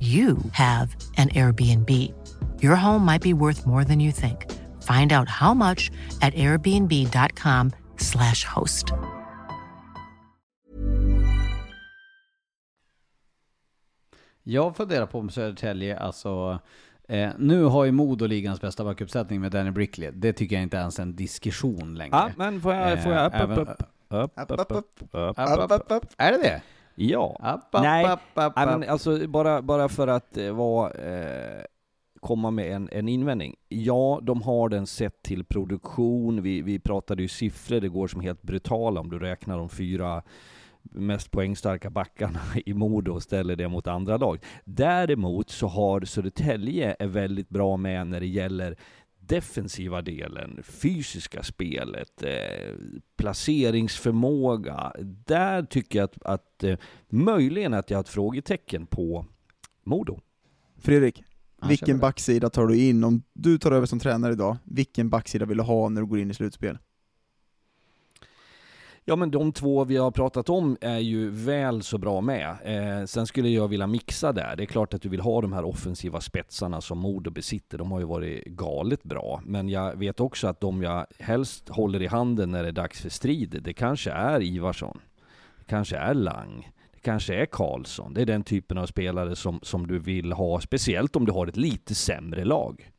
you have an Airbnb. Your home might be worth more than you think. Find out how much at airbnb.com/slash host. Jag funderar på om Södertälje, alltså eh, nu har ju Modo ligans bästa backuppsättning med Danny Brickley. Det tycker jag inte ens är en diskussion längre. Ja, men får jag, får jag upp, Eh, upp, upp, upp, upp, upp. Är det det? Ja. App, app, Nej, app, app, app. men alltså bara, bara för att eh, vara, eh, komma med en, en invändning. Ja, de har den sett till produktion. Vi, vi pratade ju siffror igår som är helt brutala om du räknar de fyra mest poängstarka backarna i Modo och ställer det mot andra lag. Däremot så har Södertälje är väldigt bra med när det gäller defensiva delen, fysiska spelet, eh, placeringsförmåga. Där tycker jag att, att eh, möjligen att jag har ett frågetecken på Modo. Fredrik, vilken backsida tar du in om du tar över som tränare idag? Vilken backsida vill du ha när du går in i slutspel? Ja men de två vi har pratat om är ju väl så bra med. Eh, sen skulle jag vilja mixa där. Det är klart att du vill ha de här offensiva spetsarna som Modo besitter. De har ju varit galet bra. Men jag vet också att de jag helst håller i handen när det är dags för strid, det kanske är Ivarsson. Det kanske är Lang. Det kanske är Karlsson. Det är den typen av spelare som, som du vill ha, speciellt om du har ett lite sämre lag.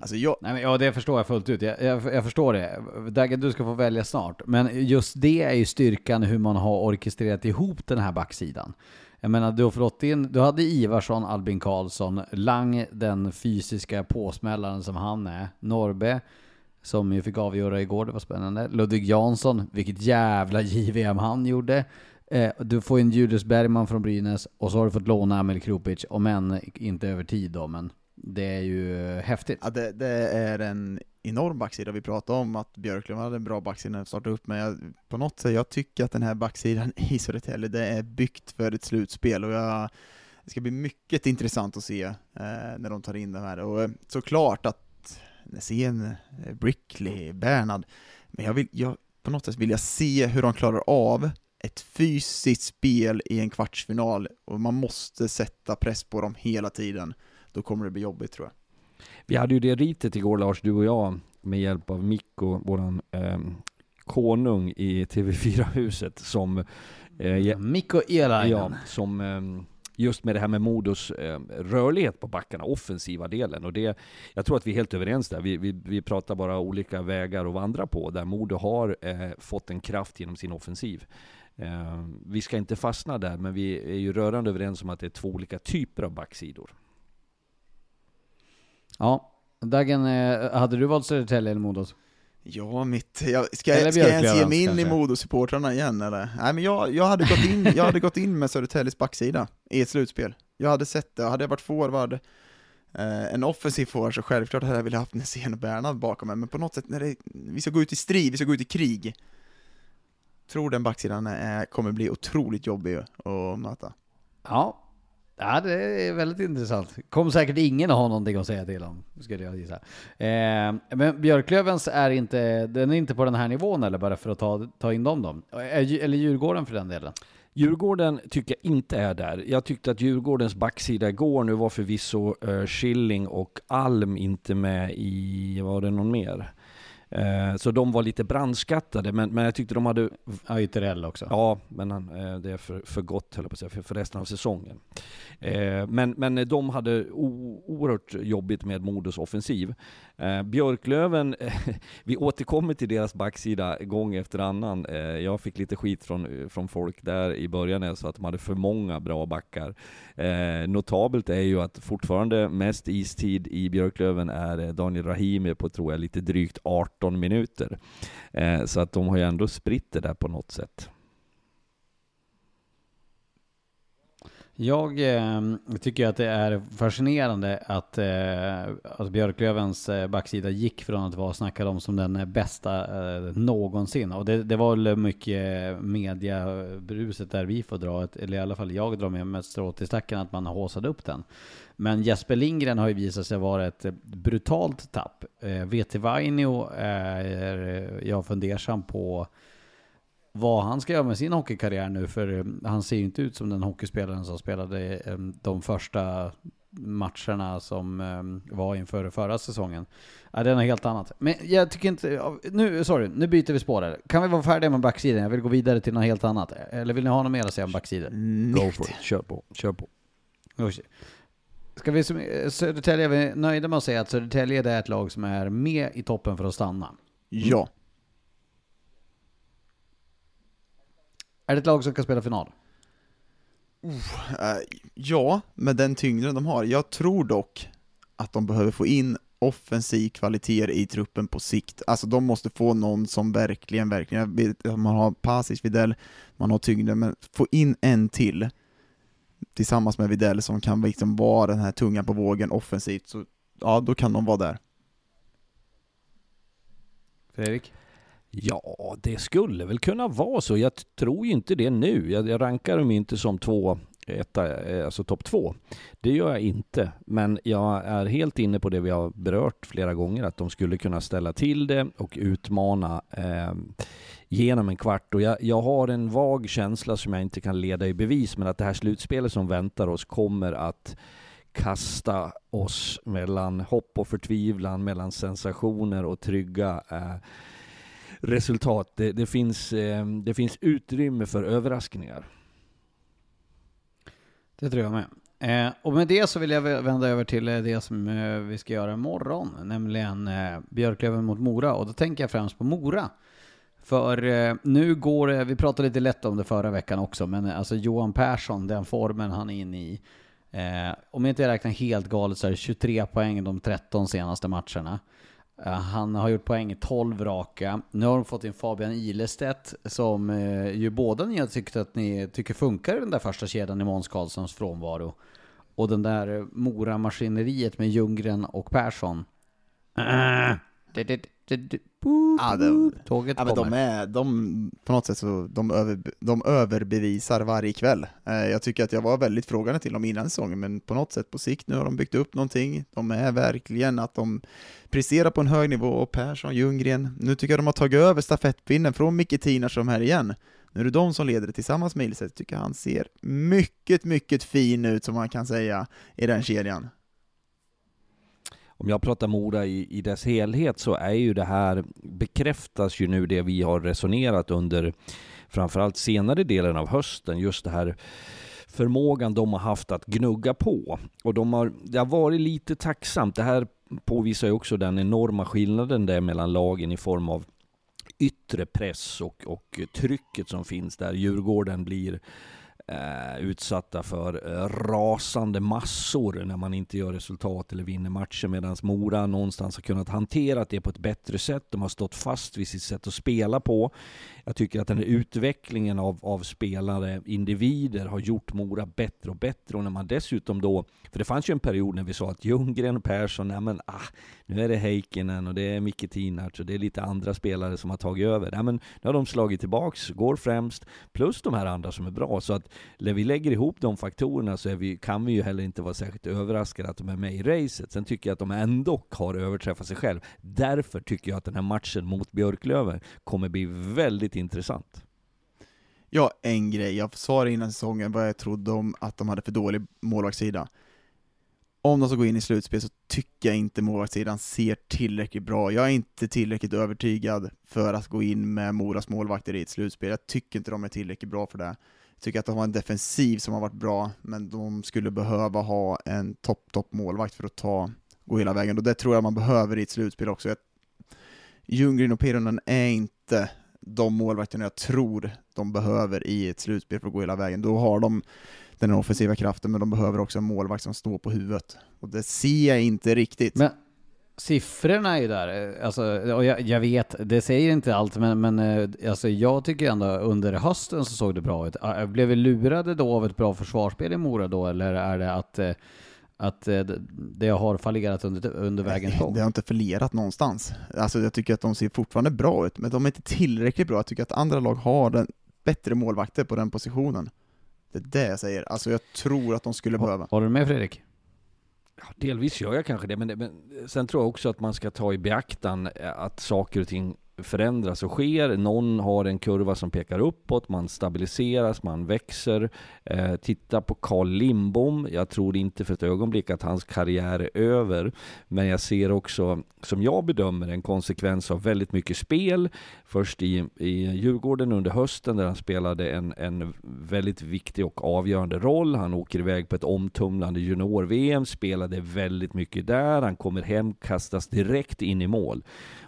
Alltså jag, Nej, men, ja, det förstår jag fullt ut. Jag, jag, jag förstår det. Dagge, du ska få välja snart. Men just det är ju styrkan hur man har orkestrerat ihop den här backsidan. Jag menar, du har fått in, du hade Ivarsson, Albin Karlsson, Lang, den fysiska påsmällaren som han är, Norbe, som ju fick avgöra igår, det var spännande. Ludvig Jansson, vilket jävla JVM han gjorde. Eh, du får in Julius Bergman från Brynäs och så har du fått låna Emil Kropic, om än inte över tid då, men det är ju häftigt. ja, det, det är en enorm backsida. Vi pratade om, att Björklund hade en bra backsida när de startade upp, men jag, på något sätt, jag tycker att den här backsidan i Södertälje, det är byggt för ett slutspel, och jag, det ska bli mycket intressant att se eh, när de tar in det här, och eh, såklart att Nässén, eh, Brickley, Bernhard, men jag vill, jag, på något sätt vill jag se hur de klarar av ett fysiskt spel i en kvartsfinal, och man måste sätta press på dem hela tiden, då kommer det bli jobbigt tror jag. Vi hade ju det ritet igår Lars, du och jag, med hjälp av Mikko, våran eh, konung i TV4-huset som eh, Mikko Elainen. Ja, som eh, just med det här med Modos eh, rörlighet på backarna, offensiva delen. Och det, jag tror att vi är helt överens där. Vi, vi, vi pratar bara olika vägar att vandra på, där Modo har eh, fått en kraft genom sin offensiv. Eh, vi ska inte fastna där, men vi är ju rörande överens om att det är två olika typer av backsidor. Ja. Dagen, eh, hade du valt Södertälje eller Modos? Ja, mitt... Jag, ska, jag, ska jag ens ge mig in i kanske. Modosupportrarna igen eller? Nej men jag, jag, hade gått in, jag hade gått in med Södertäljes backsida i ett slutspel. Jag hade sett det, hade jag varit forward, eh, en offensiv forward så självklart hade jag velat haft Nässén och Bernhard bakom mig, men på något sätt när det, vi ska gå ut i strid, vi ska gå ut i krig. Tror den backsidan är, kommer bli otroligt jobbig att möta. Ja. Ja, det är väldigt intressant. Kommer säkert ingen att ha någonting att säga till om, skulle jag gissa. Eh, men Björklövens är inte, den är inte på den här nivån eller bara för att ta, ta in dem då? Eller Djurgården för den delen? Djurgården tycker jag inte är där. Jag tyckte att Djurgårdens backsida igår, nu var förvisso uh, Schilling och Alm inte med i, var det någon mer? Eh, så de var lite brandskattade, men, men jag tyckte de hade Ja, Ytterell också. Ja, men han, eh, det är för, för gott, höll jag på att säga, för, för resten av säsongen. Eh, men, men de hade o, oerhört jobbigt med Modos offensiv. Eh, Björklöven, vi återkommer till deras backsida gång efter annan. Eh, jag fick lite skit från, från folk där i början när jag sa att de hade för många bra backar. Eh, notabelt är ju att fortfarande mest istid i Björklöven är eh, Daniel Rahimi på, tror jag, lite drygt 18 minuter. Eh, så att de har ju ändå spritt det där på något sätt. Jag eh, tycker att det är fascinerande att, eh, att Björklövens eh, backsida gick från att vara snackad om som den bästa eh, någonsin. Och det, det var väl mycket mediabruset där vi får dra, ett, eller i alla fall jag drar med mig strå till stacken, att man haussade upp den. Men Jesper Lindgren har ju visat sig vara ett brutalt tapp. Eh, VT Vainio är eh, jag fundersam på vad han ska göra med sin hockeykarriär nu, för eh, han ser ju inte ut som den hockeyspelaren som spelade eh, de första matcherna som eh, var inför förra säsongen. Ja, det är något helt annat. Men jag tycker inte... Nu, sorry, nu byter vi spår här. Kan vi vara färdiga med backsidan? Jag vill gå vidare till något helt annat. Eller vill ni ha något mer att säga om backsidor? Go for it. Kör på. Kör på. Ska vi, Södertälje, är vi nöjda med att säga att Södertälje är ett lag som är med i toppen för att stanna? Ja. Är det ett lag som kan spela final? Uh, ja, med den tyngden de har. Jag tror dock att de behöver få in offensiv kvaliteter i truppen på sikt. Alltså de måste få någon som verkligen, verkligen, man har Pasic, Videll, man har tyngden, men få in en till tillsammans med Videll som kan liksom vara den här tungan på vågen offensivt, så ja, då kan de vara där. Fredrik? Ja, det skulle väl kunna vara så. Jag tror ju inte det nu. Jag, jag rankar dem inte som två etta, eh, alltså topp två. Det gör jag inte, men jag är helt inne på det vi har berört flera gånger, att de skulle kunna ställa till det och utmana eh, genom en kvart. Och jag, jag, har en vag känsla som jag inte kan leda i bevis, men att det här slutspelet som väntar oss kommer att kasta oss mellan hopp och förtvivlan, mellan sensationer och trygga eh, resultat. Det, det, finns, eh, det finns utrymme för överraskningar. Det tror jag med. Eh, och med det så vill jag vända över till eh, det som eh, vi ska göra imorgon, nämligen eh, Björklöven mot Mora. Och då tänker jag främst på Mora. För eh, nu går det, vi pratade lite lätt om det förra veckan också, men alltså Johan Persson, den formen han är inne i. om jag inte räknar helt galet så är det 23 poäng de 13 senaste matcherna. Eh, han har gjort poäng i 12 raka. Nu har de fått in Fabian Ilestedt som eh, ju båda ni har tyckt att ni tycker funkar i den där första kedjan i Måns Karlssons frånvaro. Och den där eh, Mora-maskineriet med Ljunggren och Persson. Äh. Ja, de, Tåget ja, men de är, de, på något sätt så, de, över, de överbevisar varje kväll. Eh, jag tycker att jag var väldigt frågande till dem innan säsongen, men på något sätt på sikt nu har de byggt upp någonting. De är verkligen att de presterar på en hög nivå, och Persson, Ljunggren, nu tycker jag de har tagit över stafettpinnen från Micke Tinarsson här igen. Nu är det de som leder det tillsammans med Ilstedt, tycker han ser mycket, mycket fin ut som man kan säga i den kedjan om jag pratar Mora i, i dess helhet så är ju det här, bekräftas ju nu det vi har resonerat under framförallt senare delen av hösten, just det här förmågan de har haft att gnugga på. Och de har, det har varit lite tacksamt. Det här påvisar ju också den enorma skillnaden där mellan lagen i form av yttre press och, och trycket som finns där. Djurgården blir eh, utsatta för eh, rasande massor när man inte gör resultat eller vinner matcher medan Mora någonstans har kunnat hantera det på ett bättre sätt. De har stått fast vid sitt sätt att spela på. Jag tycker att den här utvecklingen av, av spelare, individer, har gjort Mora bättre och bättre. Och när man dessutom då, för det fanns ju en period när vi sa att Ljunggren och Persson, nej men ah, nu är det Heikkinen och det är Micke Tinarts och det är lite andra spelare som har tagit över. Nej men nu har de slagit tillbaks, går främst, plus de här andra som är bra. Så att när vi lägger ihop de faktorerna så vi, kan vi ju heller inte vara särskilt överraskade att de är med i racet. Sen tycker jag att de ändå har överträffat sig själv. Därför tycker jag att den här matchen mot Björklöven kommer bli väldigt intressant. Ja, en grej. Jag sa innan säsongen vad jag trodde om att de hade för dålig målvaktssida. Om de ska gå in i slutspel så tycker jag inte målvaktssidan ser tillräckligt bra. Jag är inte tillräckligt övertygad för att gå in med Moras målvakter i ett slutspel. Jag tycker inte de är tillräckligt bra för det Jag tycker att de har en defensiv som har varit bra, men de skulle behöva ha en topp, topp målvakt för att ta gå hela vägen, och det tror jag man behöver i ett slutspel också. Jag- Ljunggren och Pironen är inte de målvakterna jag tror de behöver i ett slutspel för att gå hela vägen. Då har de den offensiva kraften, men de behöver också en målvakt som står på huvudet. Och det ser jag inte riktigt. Men siffrorna är ju där, alltså, och jag, jag vet, det säger inte allt, men, men eh, alltså, jag tycker ändå under hösten så såg det bra ut. Äh, blev vi lurade då av ett bra försvarsspel i Mora då, eller är det att, eh, att eh, det- har fallerat under, under vägens gång? Det har inte förlerat någonstans. Alltså jag tycker att de ser fortfarande bra ut, men de är inte tillräckligt bra. Jag tycker att andra lag har den, bättre målvakter på den positionen. Det är det jag säger. Alltså jag tror att de skulle behöva. Håller du med Fredrik? Ja, delvis gör jag kanske det, men, det, men sen tror jag också att man ska ta i beaktan eh, att saker och ting förändras och sker. Någon har en kurva som pekar uppåt, man stabiliseras, man växer. Eh, titta på Carl Lindbom. Jag tror inte för ett ögonblick att hans karriär är över. Men jag ser också, som jag bedömer en konsekvens av väldigt mycket spel. Först i, i Djurgården under hösten där han spelade en, en väldigt viktig och avgörande roll. Han åker iväg på ett omtumlande junior-VM, spelade väldigt mycket där. Han kommer hem, kastas direkt in i mål.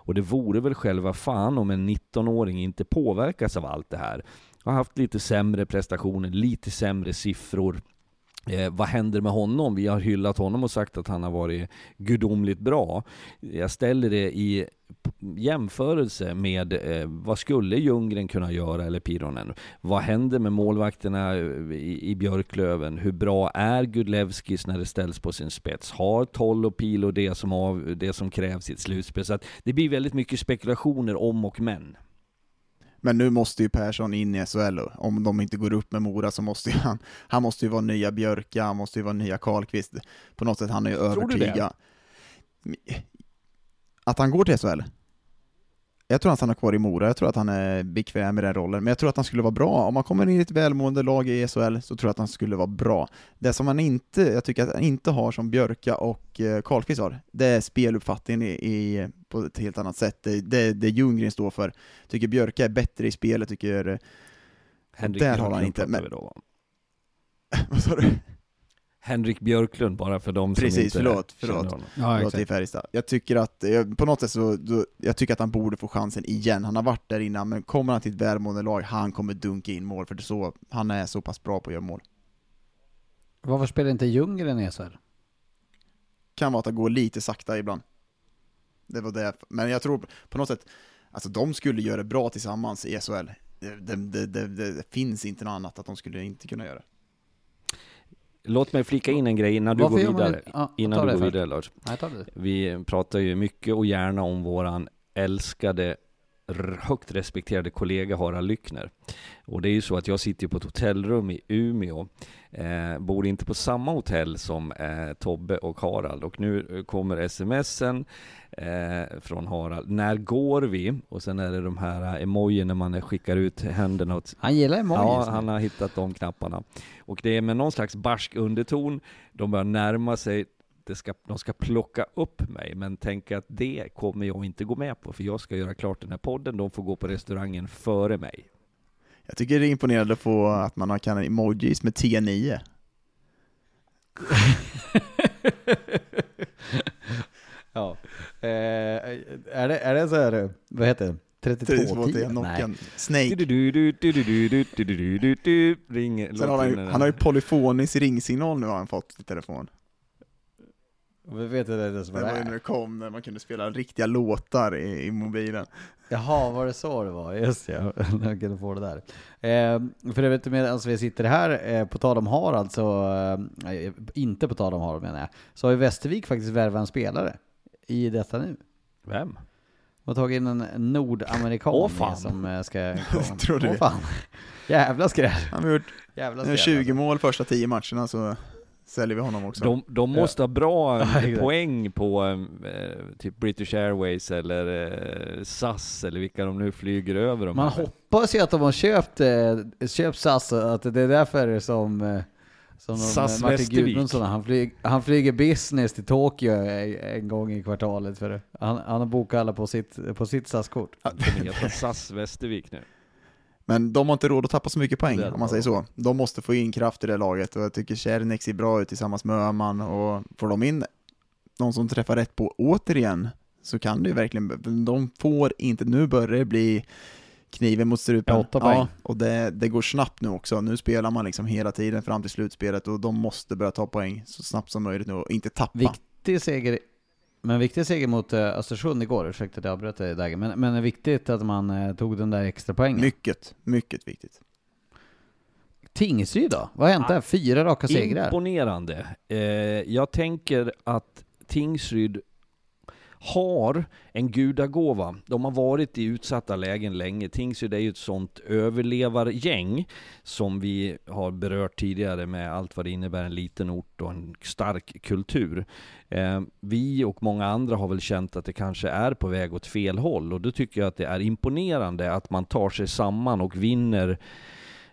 Och det vore väl själva fan om en 19-åring inte påverkas av allt det här. Har haft lite sämre prestationer, lite sämre siffror. Eh, vad händer med honom? Vi har hyllat honom och sagt att han har varit gudomligt bra. Jag ställer det i jämförelse med eh, vad skulle Ljunggren kunna göra eller Pironen? Vad händer med målvakterna eh, i, i Björklöven? Hur bra är Gudlevskis när det ställs på sin spets? Har Toll och Pilo det som, av, det som krävs i ett slutspel? Så att det blir väldigt mycket spekulationer om och men. Men nu måste ju Persson in i SHL. Om de inte går upp med Mora så måste ju han, han måste ju vara nya Björka, han måste ju vara nya Karlqvist. På något sätt, han är ju övertygad. Att han går till SHL? Jag tror att han är kvar i Mora, jag tror att han är bekväm med den rollen, men jag tror att han skulle vara bra. Om han kommer in i ett välmående lag i SHL så tror jag att han skulle vara bra. Det som han inte, jag tycker att han inte har som Björka och eh, Karlqvist har, det är speluppfattningen i, i, på ett helt annat sätt. Det, det, det Ljunggren står för. Tycker Björka är bättre i spelet, tycker... eh, Henrik Där har han inte, men-. Vad sa du? Henrik Björklund, bara för de som Precis, inte förlåt, känner förlåt. honom. Ja, Förlåt, i Färjestad. Jag tycker att, eh, på något sätt så, då, jag tycker att han borde få chansen igen. Han har varit där innan, men kommer han till ett välmående lag, han kommer dunka in mål, för det är så, han är så pass bra på att göra mål. Varför spelar inte Ljunggren i SHL? Kan vara att det går lite sakta ibland. Det var det, men jag tror på något sätt, alltså de skulle göra det bra tillsammans i SHL. Det, det, det, det, det finns inte något annat att de skulle inte kunna göra. Låt mig flika in en grej innan du Varför går vidare. ja, innan du går först. vidare Lars. Nej. Vi pratar ju mycket och gärna om våran älskade, högt respekterade kollega Harald Lyckner. Och det är ju så att jag sitter på ett hotellrum i Umeå, eh, bor inte på samma hotell som eh, Tobbe och Harald. Och nu eh, kommer smsen eh, från Harald. När går vi? Och sen är det de här emojin när man skickar ut händerna åt Han gillar emojis. Ja, han har hittat de knapparna. Och det är med någon slags barsk underton, de börjar närma sig, det ska, de ska plocka upp mig, men tänk att det kommer jag inte gå med på, för jag ska göra klart den här podden, de får gå på restaurangen före mig. Jag tycker det är imponerande på att man kan emojis med T9. ja. Eh, är, det, är det så här, vad heter det? 3210? Nokian. Snake. Sen har han, han har ju polyfonisk ringsignal nu har han fått i telefon. Vi vet inte det som Det är var ju när det kom, när man kunde spela riktiga låtar i, i mobilen. Jaha, var det så det var? Just ja, jag kunde få det där. Eh, för det vet du, medan vi sitter här, eh, på tal om Harald, så, eh, inte på tal om Harald menar jag, så har ju Västervik faktiskt värvat en spelare i detta nu. Vem? De har tagit in en nordamerikan Åh, fan. som eh, ska komma. Tror du Åh det? fan. Jävla skräll. Han har gjort Jävla skräll. 20 mål första 10 matcherna så säljer vi honom också. De, de måste ha bra Ja, exakt. poäng på eh, typ British Airways eller eh, SAS eller vilka de nu flyger över. De Man här. hoppas ju att de har köpt, eh, köpt SAS, att det är därför som, eh, som de, SAS Martin Västervik. Gudmundsson, han, flyg, han flyger business till Tokyo en, gång i kvartalet. För han, han har bokat alla på sitt, på sitt SAS-kort. De heter SAS Västervik nu. Men de har inte råd att tappa så mycket poäng, om man säger så. De måste få in kraft i det laget och jag tycker Czernek ser bra ut tillsammans med Öhman och får de in någon som träffar rätt på återigen, så kan det ju verkligen, de får inte, nu börjar det bli kniven mot strupen. Åtta poäng. Ja, och det, det går snabbt nu också. Nu spelar man liksom hela tiden fram till slutspelet och de måste börja ta poäng så snabbt som möjligt nu och inte tappa. Viktig seger, men viktig seger mot eh, Östersund igår, ursäkta att jag avbröt dig Dagge, men, men det är viktigt att man eh, tog den där extra poängen. Mycket, mycket viktigt. Tingsryd då? Vad har hänt där? Fyra raka segrar. Imponerande. Eh, jag tänker att Tingsryd har en gudagåva. De har varit i utsatta lägen länge. Tingsryd är ju ett sånt överlevargäng som vi har berört tidigare med allt vad det innebär en liten ort och en stark kultur. Eh, vi och många andra har väl känt att det kanske är på väg åt fel håll och då tycker jag att det är imponerande att man tar sig samman och vinner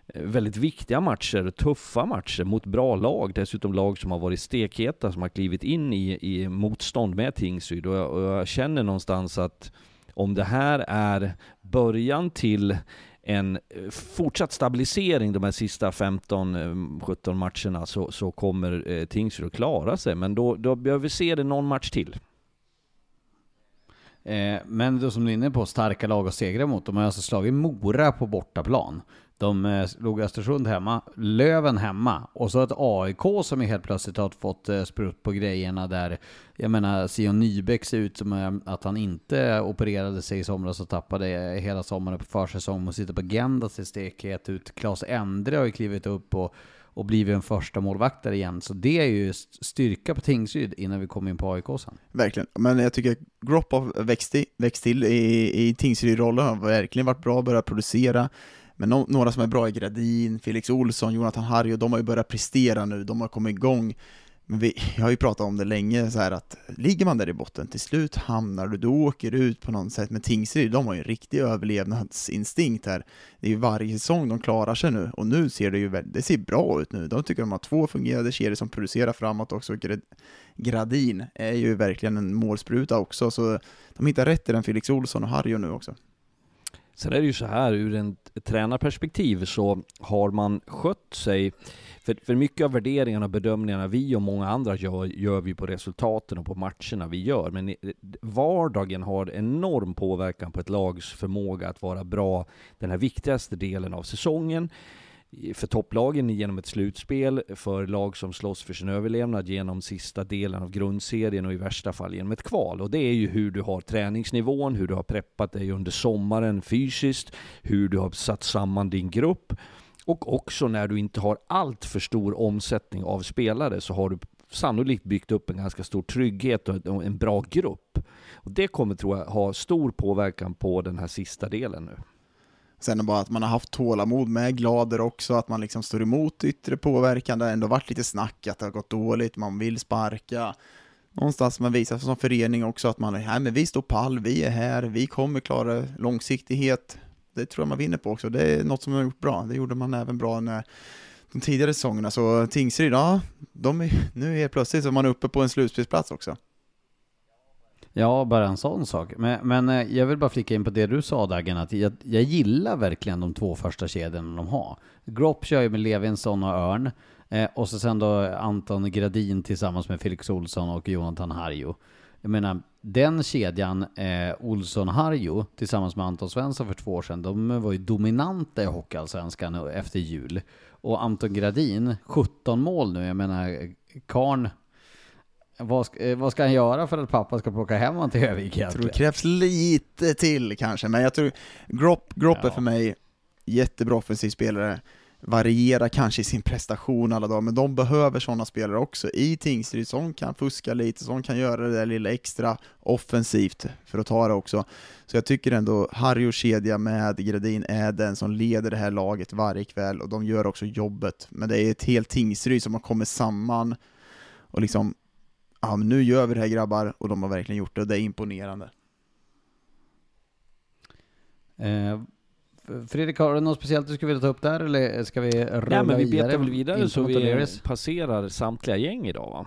Eh, väldigt viktiga matcher, tuffa matcher mot bra lag. Dessutom lag som har varit stekheta, som har klivit in i, i motstånd med Tingsryd. Och jag, och jag känner någonstans att om det här är början till en eh, fortsatt stabilisering de här sista 15-17 eh, matcherna så, så kommer eh, Tingsryd att klara sig. Men då, då behöver vi se det någon match till. Eh, men då som du är inne på, starka lag att segra mot. De har alltså slagit Mora på bortaplan. De eh, slog Östersund hemma, Löven hemma och så ett AIK som helt plötsligt har fått eh, sprutt på grejerna där. Jag menar, Sion Nybäck ser ut som eh, att han inte opererade sig i somras och tappade hela sommaren på försäsong och sitter på agenda ser stekhet ut. Klas Endre har ju klivit upp och, och blivit en första målvaktare igen. Så det är ju styrka på Tingsryd innan vi kommer in på AIK sen. Verkligen, men jag tycker Gropov växt, växt till i, i Tingsryd-rollen, har verkligen varit bra, börjat producera. Men no några som är bra är Gradin, Felix Olsson, Jonathan Harry, och de har ju börjat prestera nu, de har kommit igång. Men vi, jag har ju pratat om det länge, så här att ligger man där i botten, till slut hamnar du, du åker ut på något sätt. Men Tingsryd, de har ju en riktig överlevnadsinstinkt här. Det är ju varje säsong de klarar sig nu, och nu ser det ju det ser bra ut nu. De tycker de har två fungerande kedjor som producerar framåt också. Gradin är ju verkligen en målspruta också, så de hittar rätt i den Felix Olsson och Harry nu också. Sen är det ju så här, ur ett tränarperspektiv så har man skött sig, för, för mycket av värderingarna och bedömningarna vi och många andra gör, gör vi på resultaten och på matcherna vi gör. Men vardagen har enorm påverkan på ett lags förmåga att vara bra den här viktigaste delen av säsongen för topplagen genom ett slutspel, för lag som slåss för sin överlevnad genom sista delen av grundserien och i värsta fall genom ett kval. Och det är ju hur du har träningsnivån, hur du har preppat dig under sommaren fysiskt, hur du har satt samman din grupp. Och också när du inte har allt för stor omsättning av spelare så har du sannolikt byggt upp en ganska stor trygghet och en bra grupp. Och det kommer, tror jag, ha stor påverkan på den här sista delen nu. Sen bara att man har haft tålamod med Glader också, att man liksom står emot yttre påverkan. Det har ändå varit lite snack att det har gått dåligt, man vill sparka. Någonstans man visar som förening också att man är här, men vi står pall, vi är här, vi kommer klara långsiktighet. Det tror jag man vinner på också. Det är något som man har gjort bra. Det gjorde man även bra när de tidigare säsongerna. Så Tingsryd, ja, de är, nu är plötsligt så man uppe på en slutspelsplats också. Ja, bara en sån sak. Men, men eh, jag vill bara flika in på det du sa Dagen, att jag, jag gillar verkligen de två första kedjorna de har. Gropp kör ju med Levinsson och Örn, eh, och så sen då Anton Gradin tillsammans med Felix Olsson och Jonathan Harjo. Jag menar, den kedjan, eh, Olsson-Harjo, tillsammans med Anton Svensson för två år sedan, de var ju dominanta i Hockeyallsvenskan efter jul. Och Anton Gradin, 17 mål nu, jag menar, Karn vad ska, eh, vad ska han göra för att pappa ska plocka hem honom till Övik Jag tror det krävs lite till kanske, men jag tror Gropp, Gropp ja. är för mig jättebra offensiv spelare, varierar kanske i sin prestation alla dagar, men de behöver sådana spelare också i Tingsryd som kan fuska lite, som kan göra det där lilla extra offensivt för att ta det också. Så jag tycker ändå Harry och kedja med Gradin är den som leder det här laget varje kväll och de gör också jobbet. Men det är ett helt Tingsryd som har kommit samman och liksom ja men nu gör vi det här grabbar, och de har verkligen gjort det, och det är imponerande. Eh, Fredrik, har du något speciellt du skulle vilja ta upp där, eller ska vi rulla vidare? Nej men vi betar väl vidare så vi passerar samtliga gäng idag va?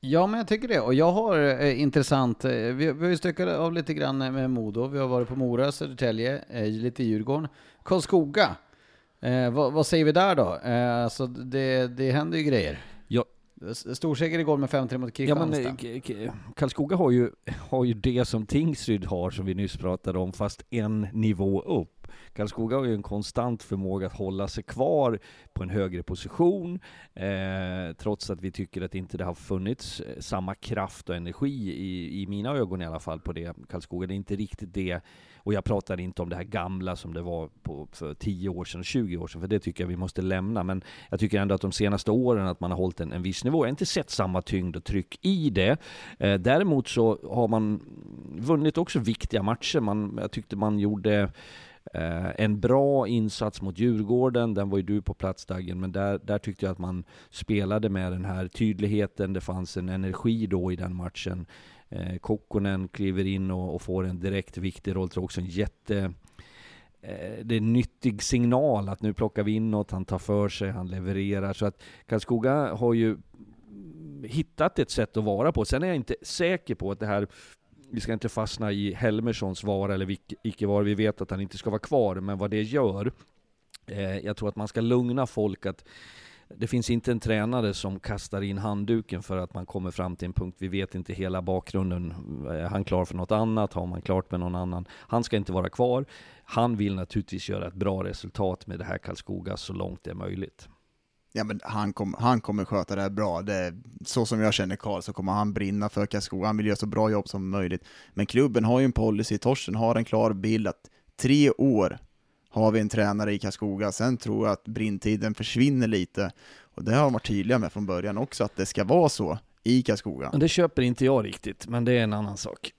Ja, men jag tycker det. Och jag har eh, intressant, eh, vi, vi har ju stökat av lite grann med Modo. Vi har varit på Mora, Södertälje, eh, lite i Djurgården. Karlskoga, eh, vad, vad, säger vi där då? Eh, alltså det, det händer ju grejer. Storseger igår med 5-3 mot Kristianstad. Ja, men, eh, Karlskoga har ju, har ju det som Tingsryd har, som vi nyss pratade om, fast en nivå upp. Karlskoga har ju en konstant förmåga att hålla sig kvar på en högre position, eh, trots att vi tycker att inte det har funnits eh, samma kraft och energi, i, i mina ögon i alla fall, på det. Karlskoga, det är inte riktigt det och jag pratar inte om det här gamla som det var på, för 10 år sedan, 20 år sedan, för det tycker jag vi måste lämna. Men jag tycker ändå att de senaste åren att man har hållit en, en viss nivå. Jag har inte sett samma tyngd och tryck i det. Eh, däremot så har man vunnit också viktiga matcher. Man, jag tyckte man gjorde Eh, en bra insats mot Djurgården, den var ju du på plats Dagen, men där, där tyckte jag att man spelade med den här tydligheten, det fanns en energi då i den matchen. Eh, Kokkonen kliver in och, och, får en direkt viktig roll, tror också en jätte eh, det är en nyttig signal att nu plockar vi in något, han tar för sig, han levererar. Så att Karlskoga har ju hittat ett sätt att vara på. Sen är jag inte säker på att det här vi ska inte fastna i Helmerssons vara eller icke vara. Vi vet att han inte ska vara kvar, men vad det gör, eh, jag tror att man ska lugna folk att det finns inte en tränare som kastar in handduken för att man kommer fram till en punkt. Vi vet inte hela bakgrunden. Är han klar för något annat? Har man klart med någon annan? Han ska inte vara kvar. Han vill naturligtvis göra ett bra resultat med det här Karlskoga så långt det är möjligt. Ja, men han, kom, han kommer sköta det här bra. Det, så som jag känner Karl så kommer han brinna för Karlskoga. Han vill göra så bra jobb som möjligt. Men klubben har ju en policy, Torsten har en klar bild att tre år har vi en tränare i Karlskoga. Sen tror jag att brintiden försvinner lite. Och det har de varit tydliga med från början också, att det ska vara så i Karlskoga. Det köper inte jag riktigt, men det är en annan sak.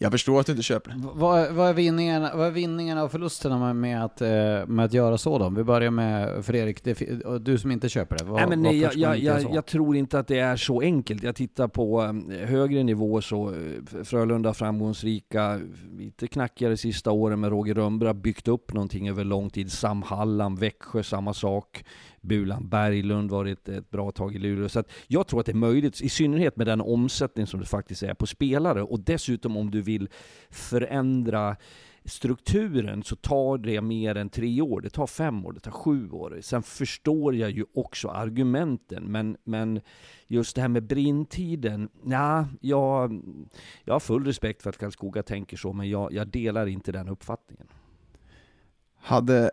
Jag förstår att du inte köper det. Vad, vad, är, vinningarna, vad är vinningarna och förlusterna med, att, eh, med att göra så då? Vi börjar med Fredrik, det, du som inte köper det. Vad, nej, men nej, jag, jag, jag, jag, tror inte att det är så enkelt. Jag tittar på eh, högre nivå så eh, Frölunda framgångsrika, lite knackigare sista åren med Roger Rönnberg, byggt upp någonting över lång tid. Sam Hallam, Växjö, samma sak. Bulan Berglund varit ett bra tag i Luleå. Så jag tror att det är möjligt, i synnerhet med den omsättning som det faktiskt är på spelare. Och dessutom om du vill förändra strukturen så tar det mer än tre år. Det tar fem år, det tar sju år. Sen förstår jag ju också argumenten, men, men just det här med brintiden, ja, jag, jag har full respekt för att Karlskoga tänker så, men jag, jag delar inte den uppfattningen. Hade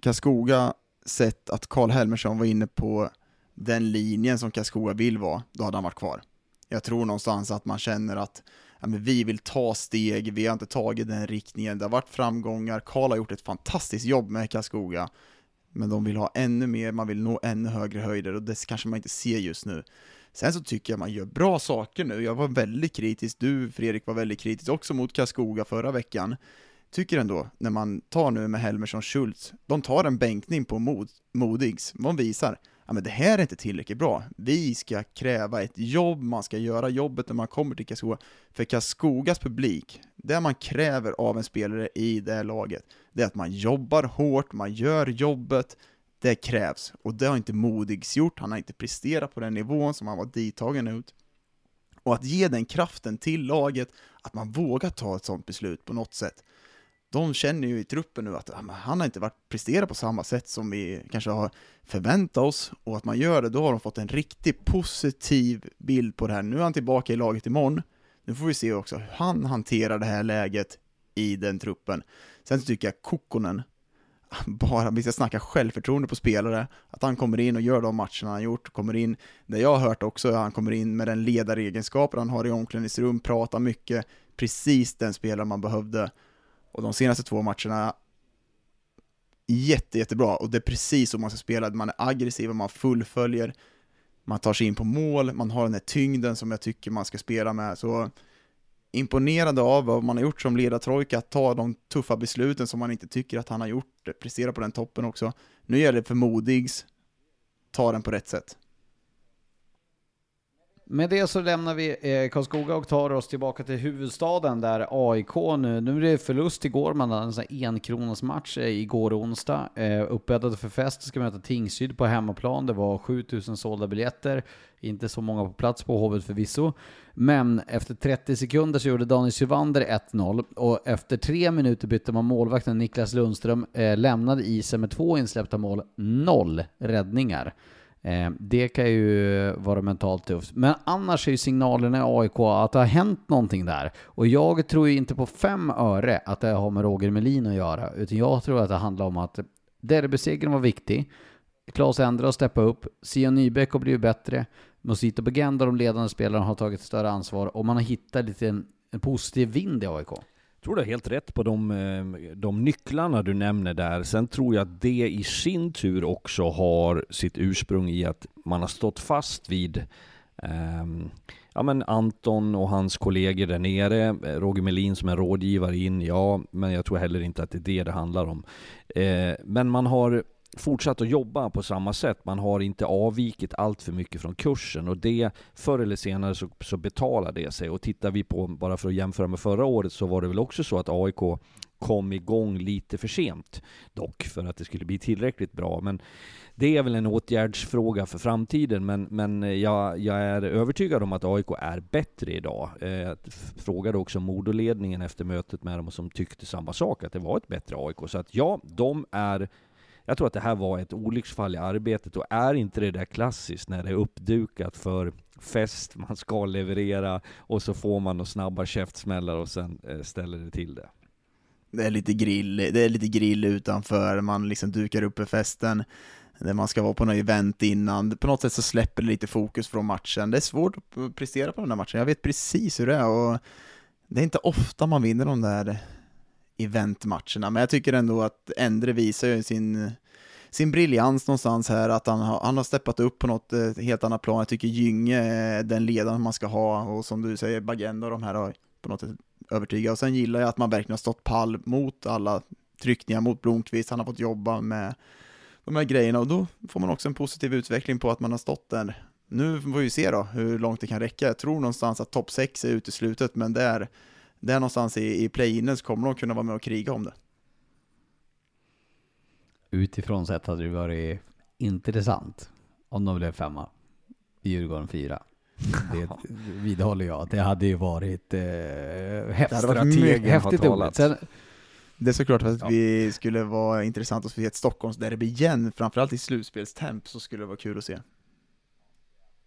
Karlskoga sett att Karl Helmersson var inne på den linjen som Karlskoga vill vara, då hade han varit kvar. Jag tror någonstans att man känner att ja, men vi vill ta steg, vi har inte tagit den riktningen, det har varit framgångar, Karl har gjort ett fantastiskt jobb med Karlskoga, men de vill ha ännu mer, man vill nå ännu högre höjder och det kanske man inte ser just nu. Sen så tycker jag man gör bra saker nu, jag var väldigt kritisk, du Fredrik var väldigt kritisk också mot Karlskoga förra veckan, tycker ändå, när man tar nu med Helmersson Schultz, de tar en bänkning på mod, Modigs, de visar, ja men det här är inte tillräckligt bra, vi ska kräva ett jobb, man ska göra jobbet när man kommer till Karlskoga, för Karlskogas publik, det man kräver av en spelare i det här laget, det är att man jobbar hårt, man gör jobbet, det krävs, och det har inte Modigs gjort, han har inte presterat på den nivån som han var dittagen ut. Och att ge den kraften till laget, att man vågar ta ett sånt beslut på något sätt, de känner ju i truppen nu att han har inte varit presterat på samma sätt som vi kanske har förväntat oss, och att man gör det, då har de fått en riktigt positiv bild på det här. Nu är han tillbaka i laget imorgon, nu får vi se också hur han hanterar det här läget i den truppen. Sen tycker jag Kokkonen, bara, vi ska snacka självförtroende på spelare, att han kommer in och gör de matcherna han gjort, kommer in, det jag har hört också, han kommer in med den ledaregenskapen han har i omklädningsrum, pratar mycket, precis den spelare man behövde, och de senaste två matcherna, jätte, jättebra. Och det är precis så man ska spela. Man är aggressiv, man fullföljer, man tar sig in på mål, man har den här tyngden som jag tycker man ska spela med. Så imponerande av vad man har gjort som ledartrojka, att ta de tuffa besluten som man inte tycker att han har gjort, prestera på den toppen också. Nu gäller det för Modigs, ta den på rätt sätt. Med det så lämnar vi eh, Karlskoga och tar oss tillbaka till huvudstaden där AIK nu, nu är det förlust igår, man hade en sån här enkronas match eh, igår onsdag. Eh, uppbäddade för fest, ska möta Tingsryd på hemmaplan. Det var 7000 sålda biljetter, inte så många på plats på Hovet förvisso. Men efter 30 sekunder så gjorde Daniel Sylvander 1-0 och efter tre minuter bytte man målvakten Niklas Lundström, eh, lämnade isen med två insläppta mål, noll räddningar. Eh, det kan ju vara mentalt tufft. Men annars är ju signalerna i AIK att det har hänt någonting där. Och jag tror ju inte på fem öre att det har med Roger Melin att göra, utan jag tror att det handlar om att derbysegern var viktig. Klas Endre har steppat upp, Sia Nybeck har blivit bättre, Musito Begenda, de ledande spelarna, har tagit större ansvar och man har hittat lite en, en positiv vind i AIK. Jag tror du har helt rätt på de, eh, de nycklarna du nämner där. Sen tror jag att det i sin tur också har sitt ursprung i att man har stått fast vid um, ja, men Anton och hans kollegor där nere, eh, Roger Melin som är rådgivare in, ja, men jag tror heller inte att det är det det handlar om. Eh, men man har fortsatt att jobba på samma sätt. Man har inte avvikit allt för mycket från kursen och det förr eller senare så, så betalar det sig. Och tittar vi på, bara för att jämföra med förra året, så var det väl också så att AIK kom igång lite för sent. Dock för att det skulle bli tillräckligt bra. Men det är väl en åtgärdsfråga för framtiden. Men, men jag, jag är övertygad om att AIK är bättre idag. Eh, jag frågade också Modoledningen efter mötet med dem som tyckte samma sak, att det var ett bättre AIK. Så att ja, de är jag tror att det här var ett olycksfall i arbetet och är inte det där klassiskt när det är uppdukat för fest, man ska leverera och så får man några snabba käftsmällar och sen eh, ställer det till det. Det är lite grill, det är lite grill utanför, man liksom dukar upp för festen där man ska vara på något event innan. På något sätt så släpper det lite fokus från matchen. Det är svårt att prestera på den här matchen, jag vet precis hur det är och det är inte ofta man vinner de där eventmatcherna, men jag tycker ändå att Endre visar ju sin, sin briljans någonstans här, att han har, han har steppat upp på något eh, helt annat plan. Jag tycker Gynge är den ledaren man ska ha, och som du säger, Bagenda och de här har på något sätt övertygat. Och sen gillar jag att man verkligen har stått pall mot alla tryckningar mot Blomqvist, han har fått jobba med de här grejerna, och då får man också en positiv utveckling på att man har stått där. Nu får vi se då hur långt det kan räcka. Jag tror någonstans att topp 6 är uteslutet, men det är där någonstans i, i play-inen så kommer de kunna vara med och kriga om det. Utifrån sett hade det varit intressant om de blev femma. Djurgården fyra. Det vidhåller jag. Det hade ju varit eh, häftigt. Varit häftigt Sen, det är såklart att ja. vi skulle vara intressant att se ett Stockholmsderby igen, framförallt i slutspelstemp, så skulle det vara kul att se.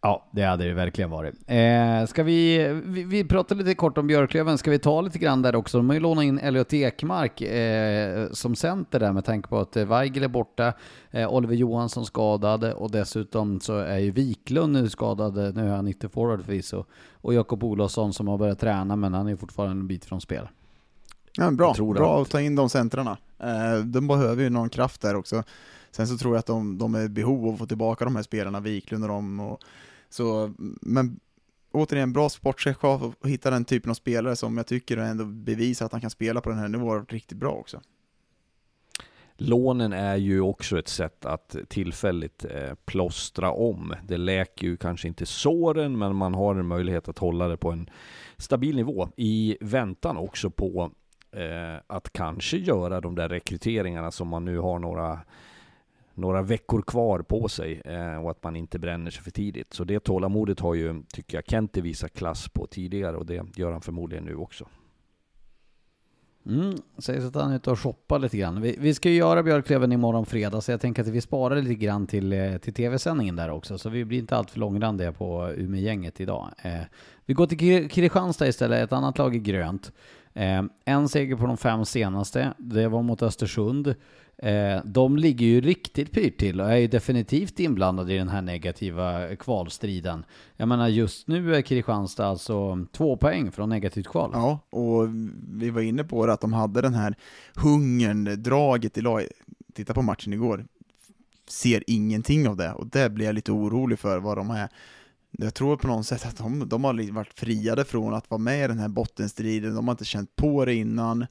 Ja, det hade det verkligen varit. Eh, ska vi, vi, vi pratade lite kort om Björklöven, ska vi ta lite grann där också? De har ju lånat in Elliot Ekmark eh, som center där med tanke på att eh, Weigel är borta, eh, Oliver Johansson skadad och dessutom så är ju Wiklund nu skadad, nu är han inte forward förvisso, och Jakob Olofsson som har börjat träna men han är fortfarande en bit från spel. Ja, bra, bra att ta in de centrarna. Eh, de behöver ju någon kraft där också. Sen så tror jag att de, de är i behov av att få tillbaka de här spelarna, Wiklund och dem, och så, men återigen, bra sportchef att hitta den typen av spelare som jag tycker ändå bevisar att han kan spela på den här nivån riktigt bra också. Lånen är ju också ett sätt att tillfälligt eh, plåstra om. Det läker ju kanske inte såren, men man har en möjlighet att hålla det på en stabil nivå i väntan också på eh, att kanske göra de där rekryteringarna som man nu har några några veckor kvar på sig eh, och att man inte bränner sig för tidigt. Så det tålamodet har ju, tycker jag, Kente visat klass på tidigare och det gör han förmodligen nu också. Mm, sägs att han är ute och shoppar lite grann. Vi, vi ska ju göra Björklöven imorgon fredag, så jag tänker att vi sparar lite grann till, eh, till tv-sändningen där också, så vi blir inte alltför långrandiga på Umeå-gänget idag. Eh, vi går till Kristianstad istället, ett annat lag i grönt. Eh, en seger på de fem senaste, det var mot Östersund. Eh, de ligger ju riktigt pyrt till och är ju definitivt inblandade i den här negativa kvalstriden. Jag menar just nu är Kristianstad alltså två poäng från negativt kval. Ja, och vi var inne på det att de hade den här hungern, draget i laget. Titta på matchen igår, ser ingenting av det och det blir jag lite orolig för vad de är. Jag tror på något sätt att de, de har varit friade från att vara med i den här bottenstriden, de har inte känt på det innan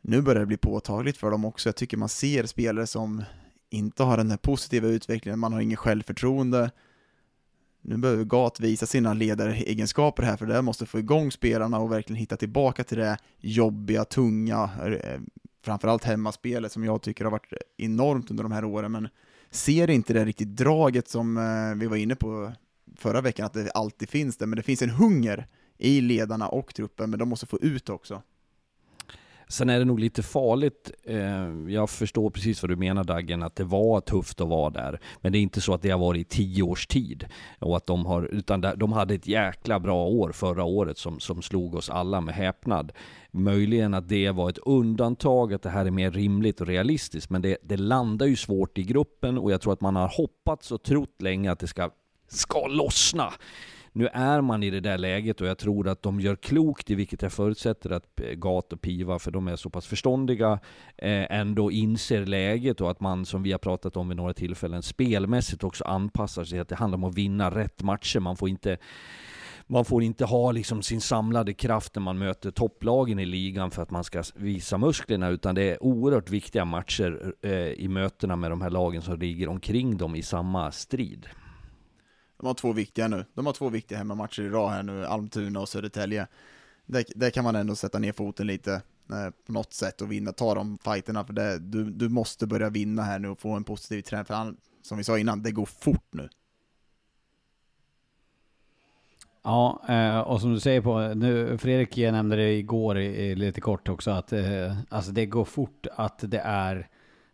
nu börjar det bli påtagligt för dem också. Jag tycker man ser spelare som inte har den här positiva utvecklingen, man har inget självförtroende. Nu behöver Gat visa sina ledaregenskaper här, för det måste få igång spelarna och verkligen hitta tillbaka till det jobbiga, tunga, eh, framförallt hemmaspelet som jag tycker har varit enormt under de här åren, men ser inte det riktigt draget som eh, vi var inne på förra veckan, att det alltid finns det, men det finns en hunger i ledarna och truppen, men de måste få ut det också. Sen är det nog lite farligt. Eh, jag förstår precis vad du menar Daggen, att det var tufft att vara där. Men det är inte så att det har varit i tio års tid. Och att de har, utan de hade ett jäkla bra år förra året som, som slog oss alla med häpnad. Möjligen att det var ett undantag, att det här är mer rimligt och realistiskt. Men det, det landar ju svårt i gruppen och jag tror att man har hoppats och trott länge att det ska, ska lossna. Nu är man i det där läget och jag tror att de gör klokt i, vilket jag förutsätter att eh, Gat och Piva, för de är så pass förståndiga, eh, ändå inser läget och att man, som vi har pratat om vid några tillfällen, spelmässigt också anpassar sig. Att det handlar om att vinna rätt matcher. Man får inte man får inte ha liksom sin samlade kraft när man möter topplagen i ligan för att man ska visa musklerna, utan det är oerhört viktiga matcher eh, i mötena med de här lagen som ligger omkring dem i samma strid. De har två viktiga nu. De har två viktiga hemmamatcher i rad här nu, Almtuna och Södertälje. Där, där kan man ändå sätta ner foten lite eh, på något sätt och vinna, ta de fighterna för det. Du, du måste börja vinna här nu och få en positiv trend, för han, som vi sa innan, det går fort nu. Ja, eh, och som du säger på, nu, Fredrik nämnde det igår lite kort också, att eh, alltså det går fort att det är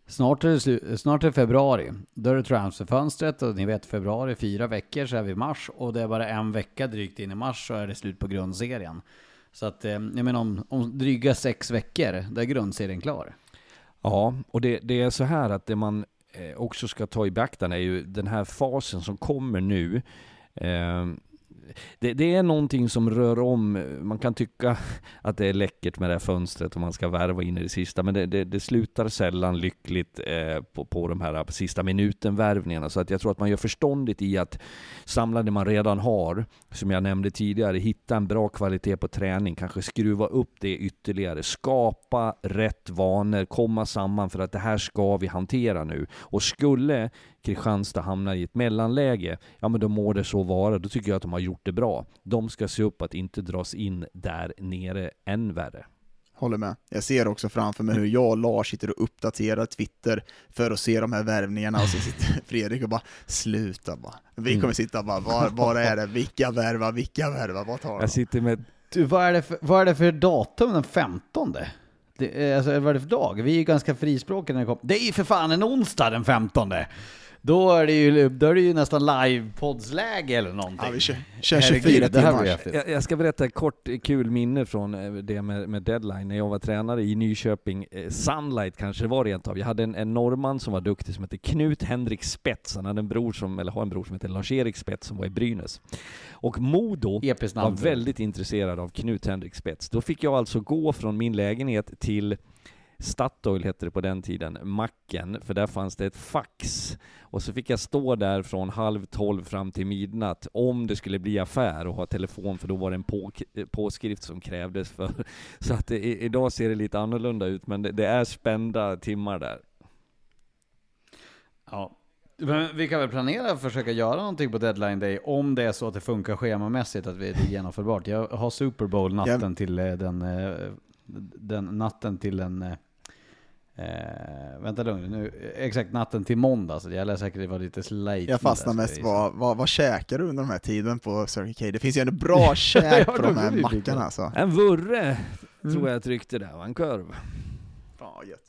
Snart är, det snart är det februari. Då är det transferfönstret och ni vet februari, fyra veckor så är vi i mars och det är bara en vecka drygt in i mars så är det slut på grundserien. Så att, eh, jag menar om, om dryga sex veckor, då är grundserien klar. Ja, och det, det är så här att det man eh, också ska ta i beaktande är ju den här fasen som kommer nu. Eh, det, det, är någonting som rör om, man kan tycka att det är läckert med det här fönstret och man ska värva in i det sista, men det, det, det slutar sällan lyckligt eh, på, på de här sista minuten-värvningarna. Så att jag tror att man gör förståndigt i att samla det man redan har, som jag nämnde tidigare, hitta en bra kvalitet på träning, kanske skruva upp det ytterligare, skapa rätt vanor, komma samman för att det här ska vi hantera nu. Och skulle Kristianstad hamnar i ett mellanläge, ja men då må det så vara. Då tycker jag att de har gjort det bra. De ska se upp att inte dras in där nere än värre. Håller med. Jag ser också framför mig hur jag och Lars sitter och uppdaterar Twitter för att se de här värvningarna och så sitter Fredrik och bara sluta bara. Vi kommer mm. sitta och bara, var, var är det? Vilka värva, vilka värva, vad tar de? Jag sitter med... Du, vad är det för, vad är det för datum den 15? Det, alltså, vad är det för dag? Vi är ju ganska frispråkiga när det kommer. Det är ju för fan en onsdag den 15! Då är det ju, då är det ju nästan livepodsläge eller någonting. Ja, vi kör, kör 24 timmar. Jag, jag ska berätta ett kort kul minne från eh, det med, med deadline. När jag var tränare i Nyköping, eh, Sunlight kanske det var rent av. Jag hade en, en norrman som var duktig som hette Knut Henrik Spets. Han hade en bror som, eller har en bror som heter Lars-Erik Spets som var i Brynäs. Och Modo var väldigt intresserad av Knut Henrik Spets. Då fick jag alltså gå från min lägenhet till Statoil hette det på den tiden, macken, för där fanns det ett fax. Och så fick jag stå där från halv tolv fram till midnatt om det skulle bli affär och ha telefon, för då var det en på, påskrift som krävdes för. Så att det, idag ser det lite annorlunda ut, men det, det är spända timmar där. Ja, men vi kan väl planera att försöka göra någonting på deadline day om det är så att det funkar schemamässigt, att det är genomförbart. Jag har Super Bowl natten till eh, den, eh, den natten till den eh, vänta lugn nu, exakt natten till måndag, så jag lär säkert vara lite slate. Jag fastnar mest vad, vad, vad käkar du under den här tiden på Circle K? Det finns ju ändå bra käk på de här mackarna alltså. En vurre, mm. tror jag tryckte där, en korv. Ja, gött.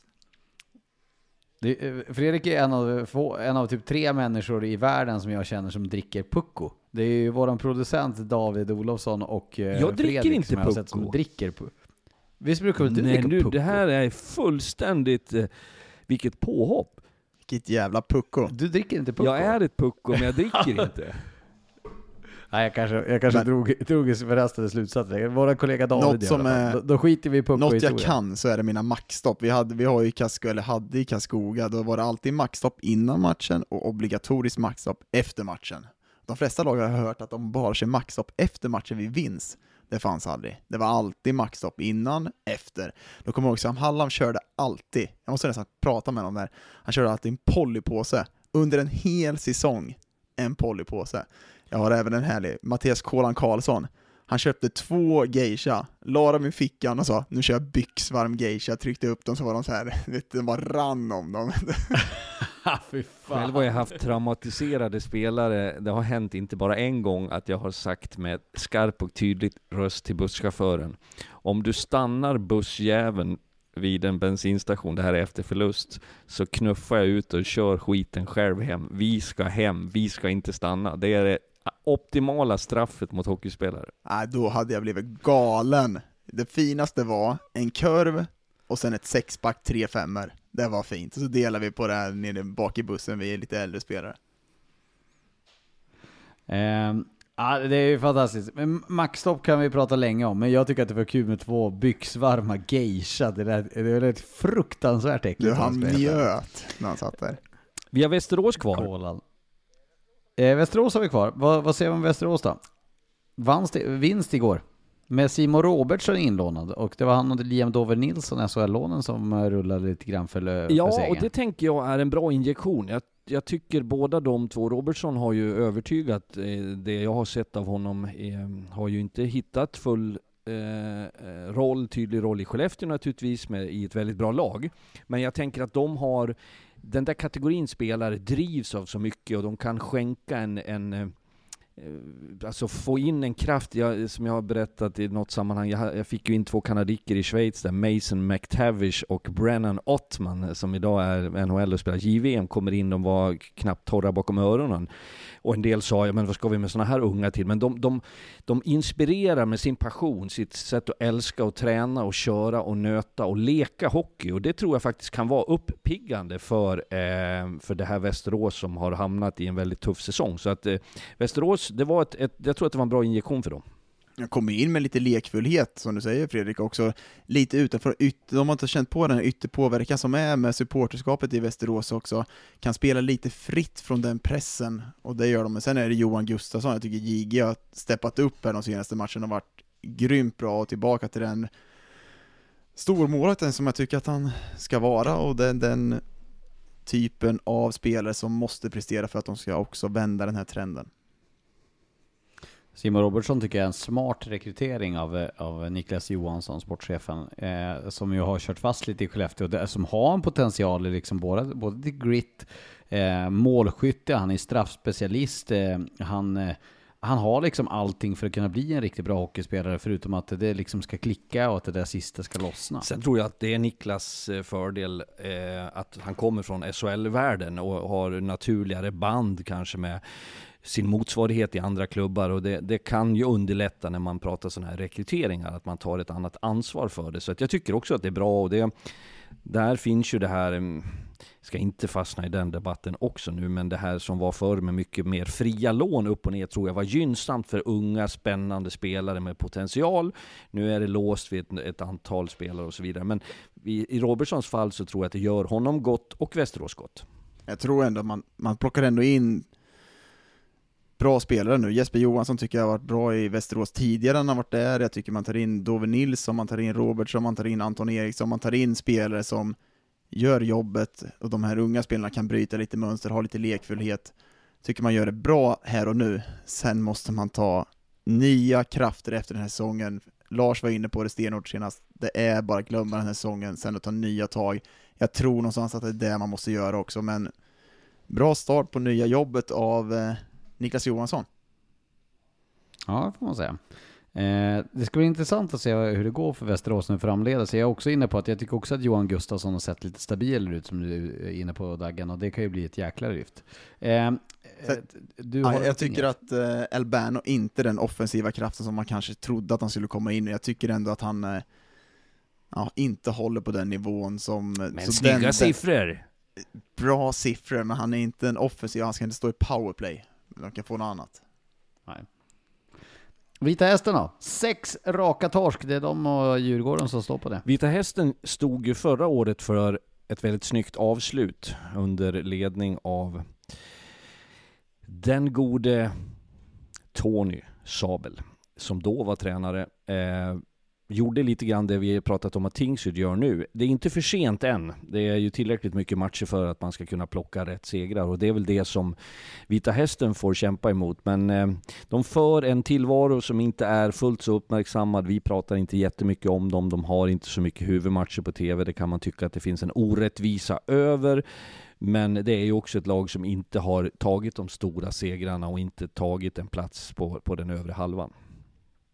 Det, eh, Fredrik är en av, få, en av typ tre människor i världen som jag känner som dricker pucko. Det är ju våran producent David Olofsson och eh, jag Fredrik dricker inte som jag har sett som dricker pucko. Visst brukar du Nej, nu, det här är fullständigt, eh, vilket påhopp! Vilket jävla pucko. Du dricker inte pucko? Jag är ett pucko, men jag dricker inte. Nej, jag kanske, jag kanske men, drog, drog förhastade slutsatser. Våra kollega David som är, då, då skiter vi i pucko Något jag kan så är det mina maxstopp. Vi, hade, vi har ju Kasko, eller hade i Karlskoga, då var det alltid maxstopp innan matchen och obligatoriskt maxstopp efter matchen. De flesta lag har hört att de bara kör maxstopp efter matchen vid vinst. Det fanns aldrig. Det var alltid maxstopp innan, efter. Då kommer jag ihåg Sam Hallam körde alltid, jag måste nästan prata med honom där, han körde alltid en polypåse under en hel säsong. En polypåse. Jag har även en härlig, Mattias Kolan Karlsson. Han köpte två geisha, la dem i fickan och sa nu kör jag byxvarm geisha, tryckte upp dem så var de så här, vet, de bara rann om dem. Själv har jag haft traumatiserade spelare, det har hänt inte bara en gång att jag har sagt med skarp och tydligt röst till busschauffören, om du stannar bussjäveln vid en bensinstation, det här är efter förlust, så knuffar jag ut och kör skiten själv hem. Vi ska hem, vi ska inte stanna. Det är det optimala straffet mot hockeyspelare. Nej, då hade jag blivit galen. Det finaste var en kurv och sen ett sexpack tre femmor. Det var fint. Och så delar vi på det här nere bak i bussen, vi är lite äldre spelare. Ehm, ja, det är ju fantastiskt. Men Maxstopp kan vi prata länge om, men jag tycker att det var kul med två byxvarma geisha. Det, där, det var ett fruktansvärt äckligt Du, han njöt när han satt där. Vi har Västerås kvar. Kolan. Eh, Västerås har vi kvar. Vad, vad säger vi om Västerås då? Vanns det, vinst igår. Med Simon Robertsson inlånad och det var han och Liam Dover Nilsson, SHL-lånen, som rullade lite grann för, för Ja, segern. och det tänker jag är en bra injektion. Jag, jag tycker båda de två, Robertson har ju övertygat, eh, det jag har sett av honom, eh, har ju inte hittat full eh, eh, roll, tydlig roll i Skellefteå naturligtvis, med, i ett väldigt bra lag. Men jag tänker att de har, den där kategorin spelare drivs av så mycket och de kan skänka en, en Eh, alltså få in en kraft, jag, som jag har berättat i något sammanhang, jag, jag fick ju in två kanadiker i Schweiz där, Mason McTavish och Brennan Ottman, eh, som idag är NHL och spelar JVM, kommer in, de var knappt torra bakom öronen. Och en del sa, ja men vad ska vi med sådana här unga till? Men de, de, de inspirerar med sin passion, sitt sätt att älska och träna och köra och nöta och leka hockey. Och det tror jag faktiskt kan vara uppiggande för, eh, för det här Västerås som har hamnat i en väldigt tuff säsong. Så att eh, Västerås, det var ett, ett, jag tror att det var en bra injektion för dem. Jag kommer in med lite lekfullhet, som du säger Fredrik, också lite utanför ytter, de har inte känt på den här ytterpåverkan som är med supporterskapet i Västerås också, kan spela lite fritt från den pressen, och det gör de. Men sen är det Johan Gustafsson, jag tycker JG har steppat upp här de senaste matcherna och varit grymt bra och tillbaka till den stormålvakten som jag tycker att han ska vara, och den, den typen av spelare som måste prestera för att de ska också vända den här trenden. Simon Robertsson tycker jag är en smart rekrytering av, eh, av Niklas Johansson, sportchefen, eh, som ju har kört fast lite i Skellefteå, det- som har en potential i liksom både, både till grit, eh, målskytte, han är straffspecialist, eh, han, eh, han har liksom allting för att kunna bli en riktigt bra hockeyspelare, förutom att det liksom ska klicka och att det där sista ska lossna. Sen tror jag att det är Niklas eh, fördel eh, att han kommer från SHL-världen och har naturligare band kanske med sin motsvarighet i andra klubbar och det, det kan ju underlätta när man pratar sådana här rekryteringar, att man tar ett annat ansvar för det. Så att jag tycker också att det är bra och det, där finns ju det här, mm, ska inte fastna i den debatten också nu, men det här som var förr med mycket mer fria lån upp och ner tror jag var gynnsamt för unga spännande spelare med potential. Nu är det låst vid ett, ett antal spelare och så vidare, men i, i Robertsons fall så tror jag att det gör honom gott och Västerås gott. Jag tror ändå man, man plockar ändå in bra spelare nu. Jesper Johansson tycker jag har varit bra i Västerås tidigare än han varit där. Jag tycker man tar in Dove Nilsson, man tar in Robertsson, man tar in Anton Eriksson, man tar in spelare som gör jobbet och de här unga spelarna kan bryta lite mönster, ha lite lekfullhet. Tycker man gör det bra här och nu. Sen måste man ta nya krafter efter den här säsongen. Lars var inne på det stenhårt senast. Det är bara att glömma den här säsongen, sen att ta nya tag. Jag tror någonstans att det är det man måste göra också, men bra start på nya jobbet av eh, Niklas Johansson. Ja, det får man säga. Eh, det ska bli intressant att se hur det går för Västerås nu framledes. Jag är också inne på att jag tycker också att Johan Gustafsson har sett lite stabilare ut som du är inne på Daggen och det kan ju bli ett jäkla lyft. Eh, eh, Ja, jag tycker inget? att eh, Albano inte är den offensiva kraften som man kanske trodde att han skulle komma in i. Jag tycker ändå att han eh, ja, inte håller på den nivån som... Men så snygga den, siffror! Bra siffror, men han är inte en offensiv, han ska inte stå i powerplay. De kan få något annat. Nej. Vita Hästen då? Sex raka torsk, det är de och Djurgården som står på det. Vita Hästen stod ju förra året för ett väldigt snyggt avslut under ledning av den gode Tony Sabel, som då var tränare. Eh, gjorde lite grann det vi pratat om att Tingsryd gör nu. Det är inte för sent än. Det är ju tillräckligt mycket matcher för att man ska kunna plocka rätt segrar och det är väl det som Vita Hästen får kämpa emot. Men eh, de för en tillvaro som inte är fullt så uppmärksammad. Vi pratar inte jättemycket om dem. De har inte så mycket huvudmatcher på TV. Det kan man tycka att det finns en orättvisa över. Men det är ju också ett lag som inte har tagit de stora segrarna och inte tagit en plats på, på den övre halvan.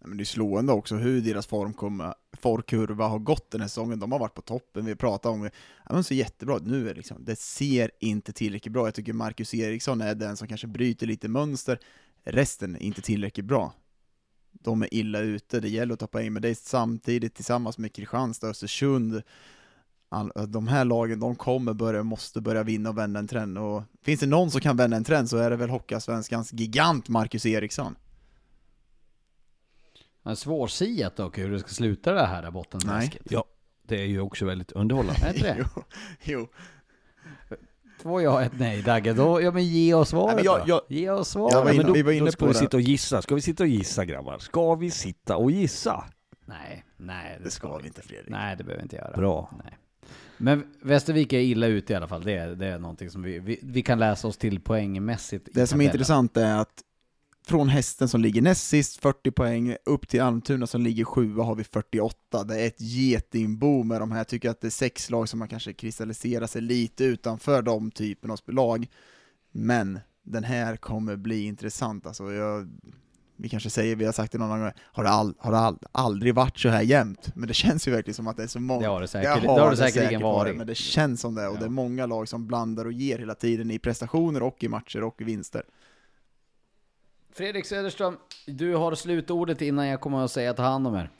Men det är slående också hur deras formkurva, formkurva har gått den här säsongen. De har varit på toppen, vi pratar om det. Ja, men så jättebra. Nu är det liksom, det ser inte tillräckligt bra. Jag tycker Marcus Eriksson är den som kanske bryter lite mönster. Resten är inte tillräckligt bra. De är illa ute, det gäller att ta poäng, men det är samtidigt tillsammans med Kristianstad, Östersund, all, de här lagen, de kommer börja, måste börja vinna och vända en trend. Och finns det någon som kan vända en trend så är det väl Hockeyallsvenskans gigant Marcus Eriksson. Men svårsiat dock hur det ska sluta det här bottenträsket. Ja, det är ju också väldigt underhållande. Är det? jo, jo. Två ja, ett nej Dagge. Då, ja men ge oss svaret Nej, men jag- då. jag- Ge oss Jag svaret. var men inne, då, vi var inne då ska på vi det. sitta och gissa. Ska vi sitta och gissa grabbar? Ska vi sitta och gissa? Nej, nej Det ska vi inte Fredrik. Nej, det behöver vi inte göra. Bra. Nej. Men Västervik är illa ute i alla fall. Det är, det är någonting som vi, vi, vi kan läsa oss till poängmässigt. i Det som är tabellen. intressant är att från hästen som ligger näst sist, 40 poäng, upp till Almtuna som ligger sjua har vi 48. Det är ett getingbo med de här. Jag tycker att det är sex lag som man kanske kristalliserar sig lite utanför de typen av lag. Men den här kommer bli intressant. Alltså jag, vi kanske säger, vi har sagt det någon gång, har det, all, har det all, aldrig varit så här jämnt? Men det känns ju verkligen som att det är så många. Det har det, säkert, Det det har det säkerligen säkert varit. men det känns som det, och Ja. det är många lag som blandar och ger hela tiden i prestationer och i matcher och i vinster. Fredrik Söderström, du har slutordet innan jag kommer att säga ta hand om er.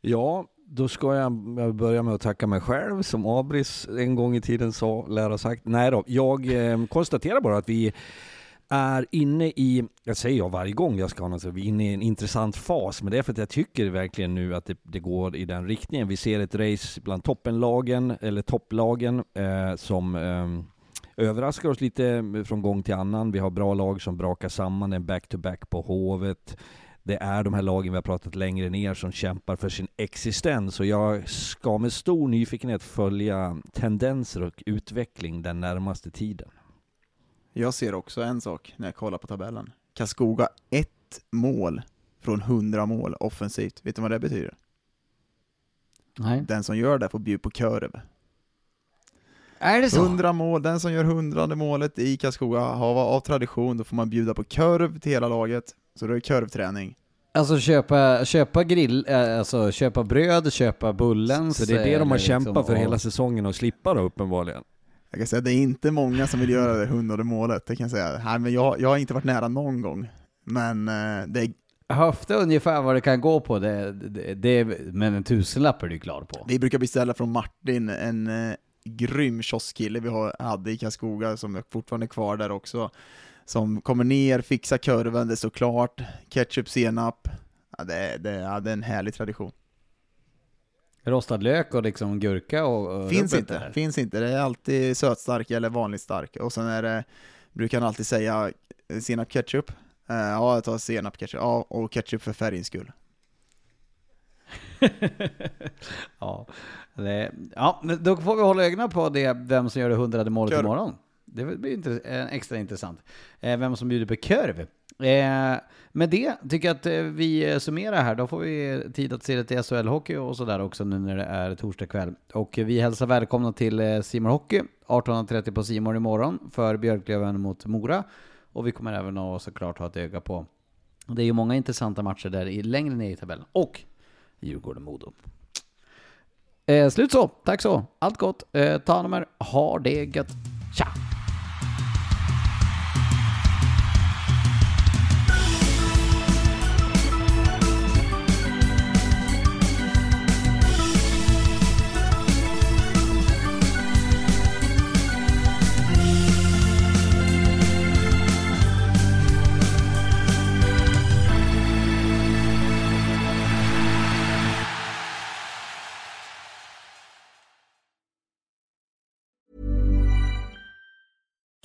Ja, då ska jag börja med att tacka mig själv, som Abris en gång i tiden sa, lär ha sagt. Nej då, jag eh, konstaterar bara att vi är inne i, jag säger jag varje gång jag ska ha något, så vi är inne i en intressant fas, men det är för att jag tycker verkligen nu att det, det går i den riktningen. Vi ser ett race bland toppenlagen, eller topplagen, eh, som eh, överraskar oss lite från gång till annan. Vi har bra lag som brakar samman, en back-to-back på Hovet. Det är de här lagen vi har pratat längre ner som kämpar för sin existens och jag ska med stor nyfikenhet följa tendenser och utveckling den närmaste tiden. Jag ser också en sak när jag kollar på tabellen. Karlskoga, ett mål från 100 mål offensivt. Vet du vad det betyder? Nej. Den som gör det får bjuda på korv. Är det så? 100 mål, den som gör hundrade målet i Karlskoga har av tradition, då får man bjuda på korv till hela laget. Så det är korvträning. Alltså köpa, köpa grill, eh, alltså köpa bröd, köpa bullens. Så det är det de eller har liksom, kämpat för ja. hela säsongen och slippa då uppenbarligen. Jag kan säga att det är inte många som vill göra det hundrade målet, det kan jag säga. Nej, men jag, jag har inte varit nära någon gång. Men eh, det är, Höfte ungefär vad det kan gå på, det, det, det, men en tusenlapp är du klar på. vi brukar beställa från Martin, en eh, grym kioskkille vi har, hade i Karlskoga, som är fortfarande kvar där också. Som kommer ner, fixar korven, det står klart, ketchup, senap. Ja, det, är- det, är- ja, det är en härlig tradition. Rostad lök och liksom gurka och... och Finns inte, där. finns inte. Det är alltid sötstark eller vanligt stark. Och sen är det, brukar han alltid säga eh, senap ketchup. Eh, ja, jag tar senap ketchup. Ja, och ketchup för färgens skull. ja, det, ja, men då får vi hålla ögonen på det, vem som gör det hundrade målet Korv. imorgon. Det blir intre- eh, extra intressant. Eh, vem som bjuder på korv. Eh, med det tycker jag att vi summerar här. Då får vi tid att se lite SHL-hockey och sådär också nu när det är torsdag kväll. Och vi hälsar välkomna till Simor Hockey 18.30 på Simor imorgon för Björklöven mot Mora. Och vi kommer även att såklart ha ett öga på det är ju många intressanta matcher där i, längre ner i tabellen. Och Djurgården-Modo. Eh, slut så. Tack så. Allt gott. Eh, ta hand om er. Ha det gött. Tja!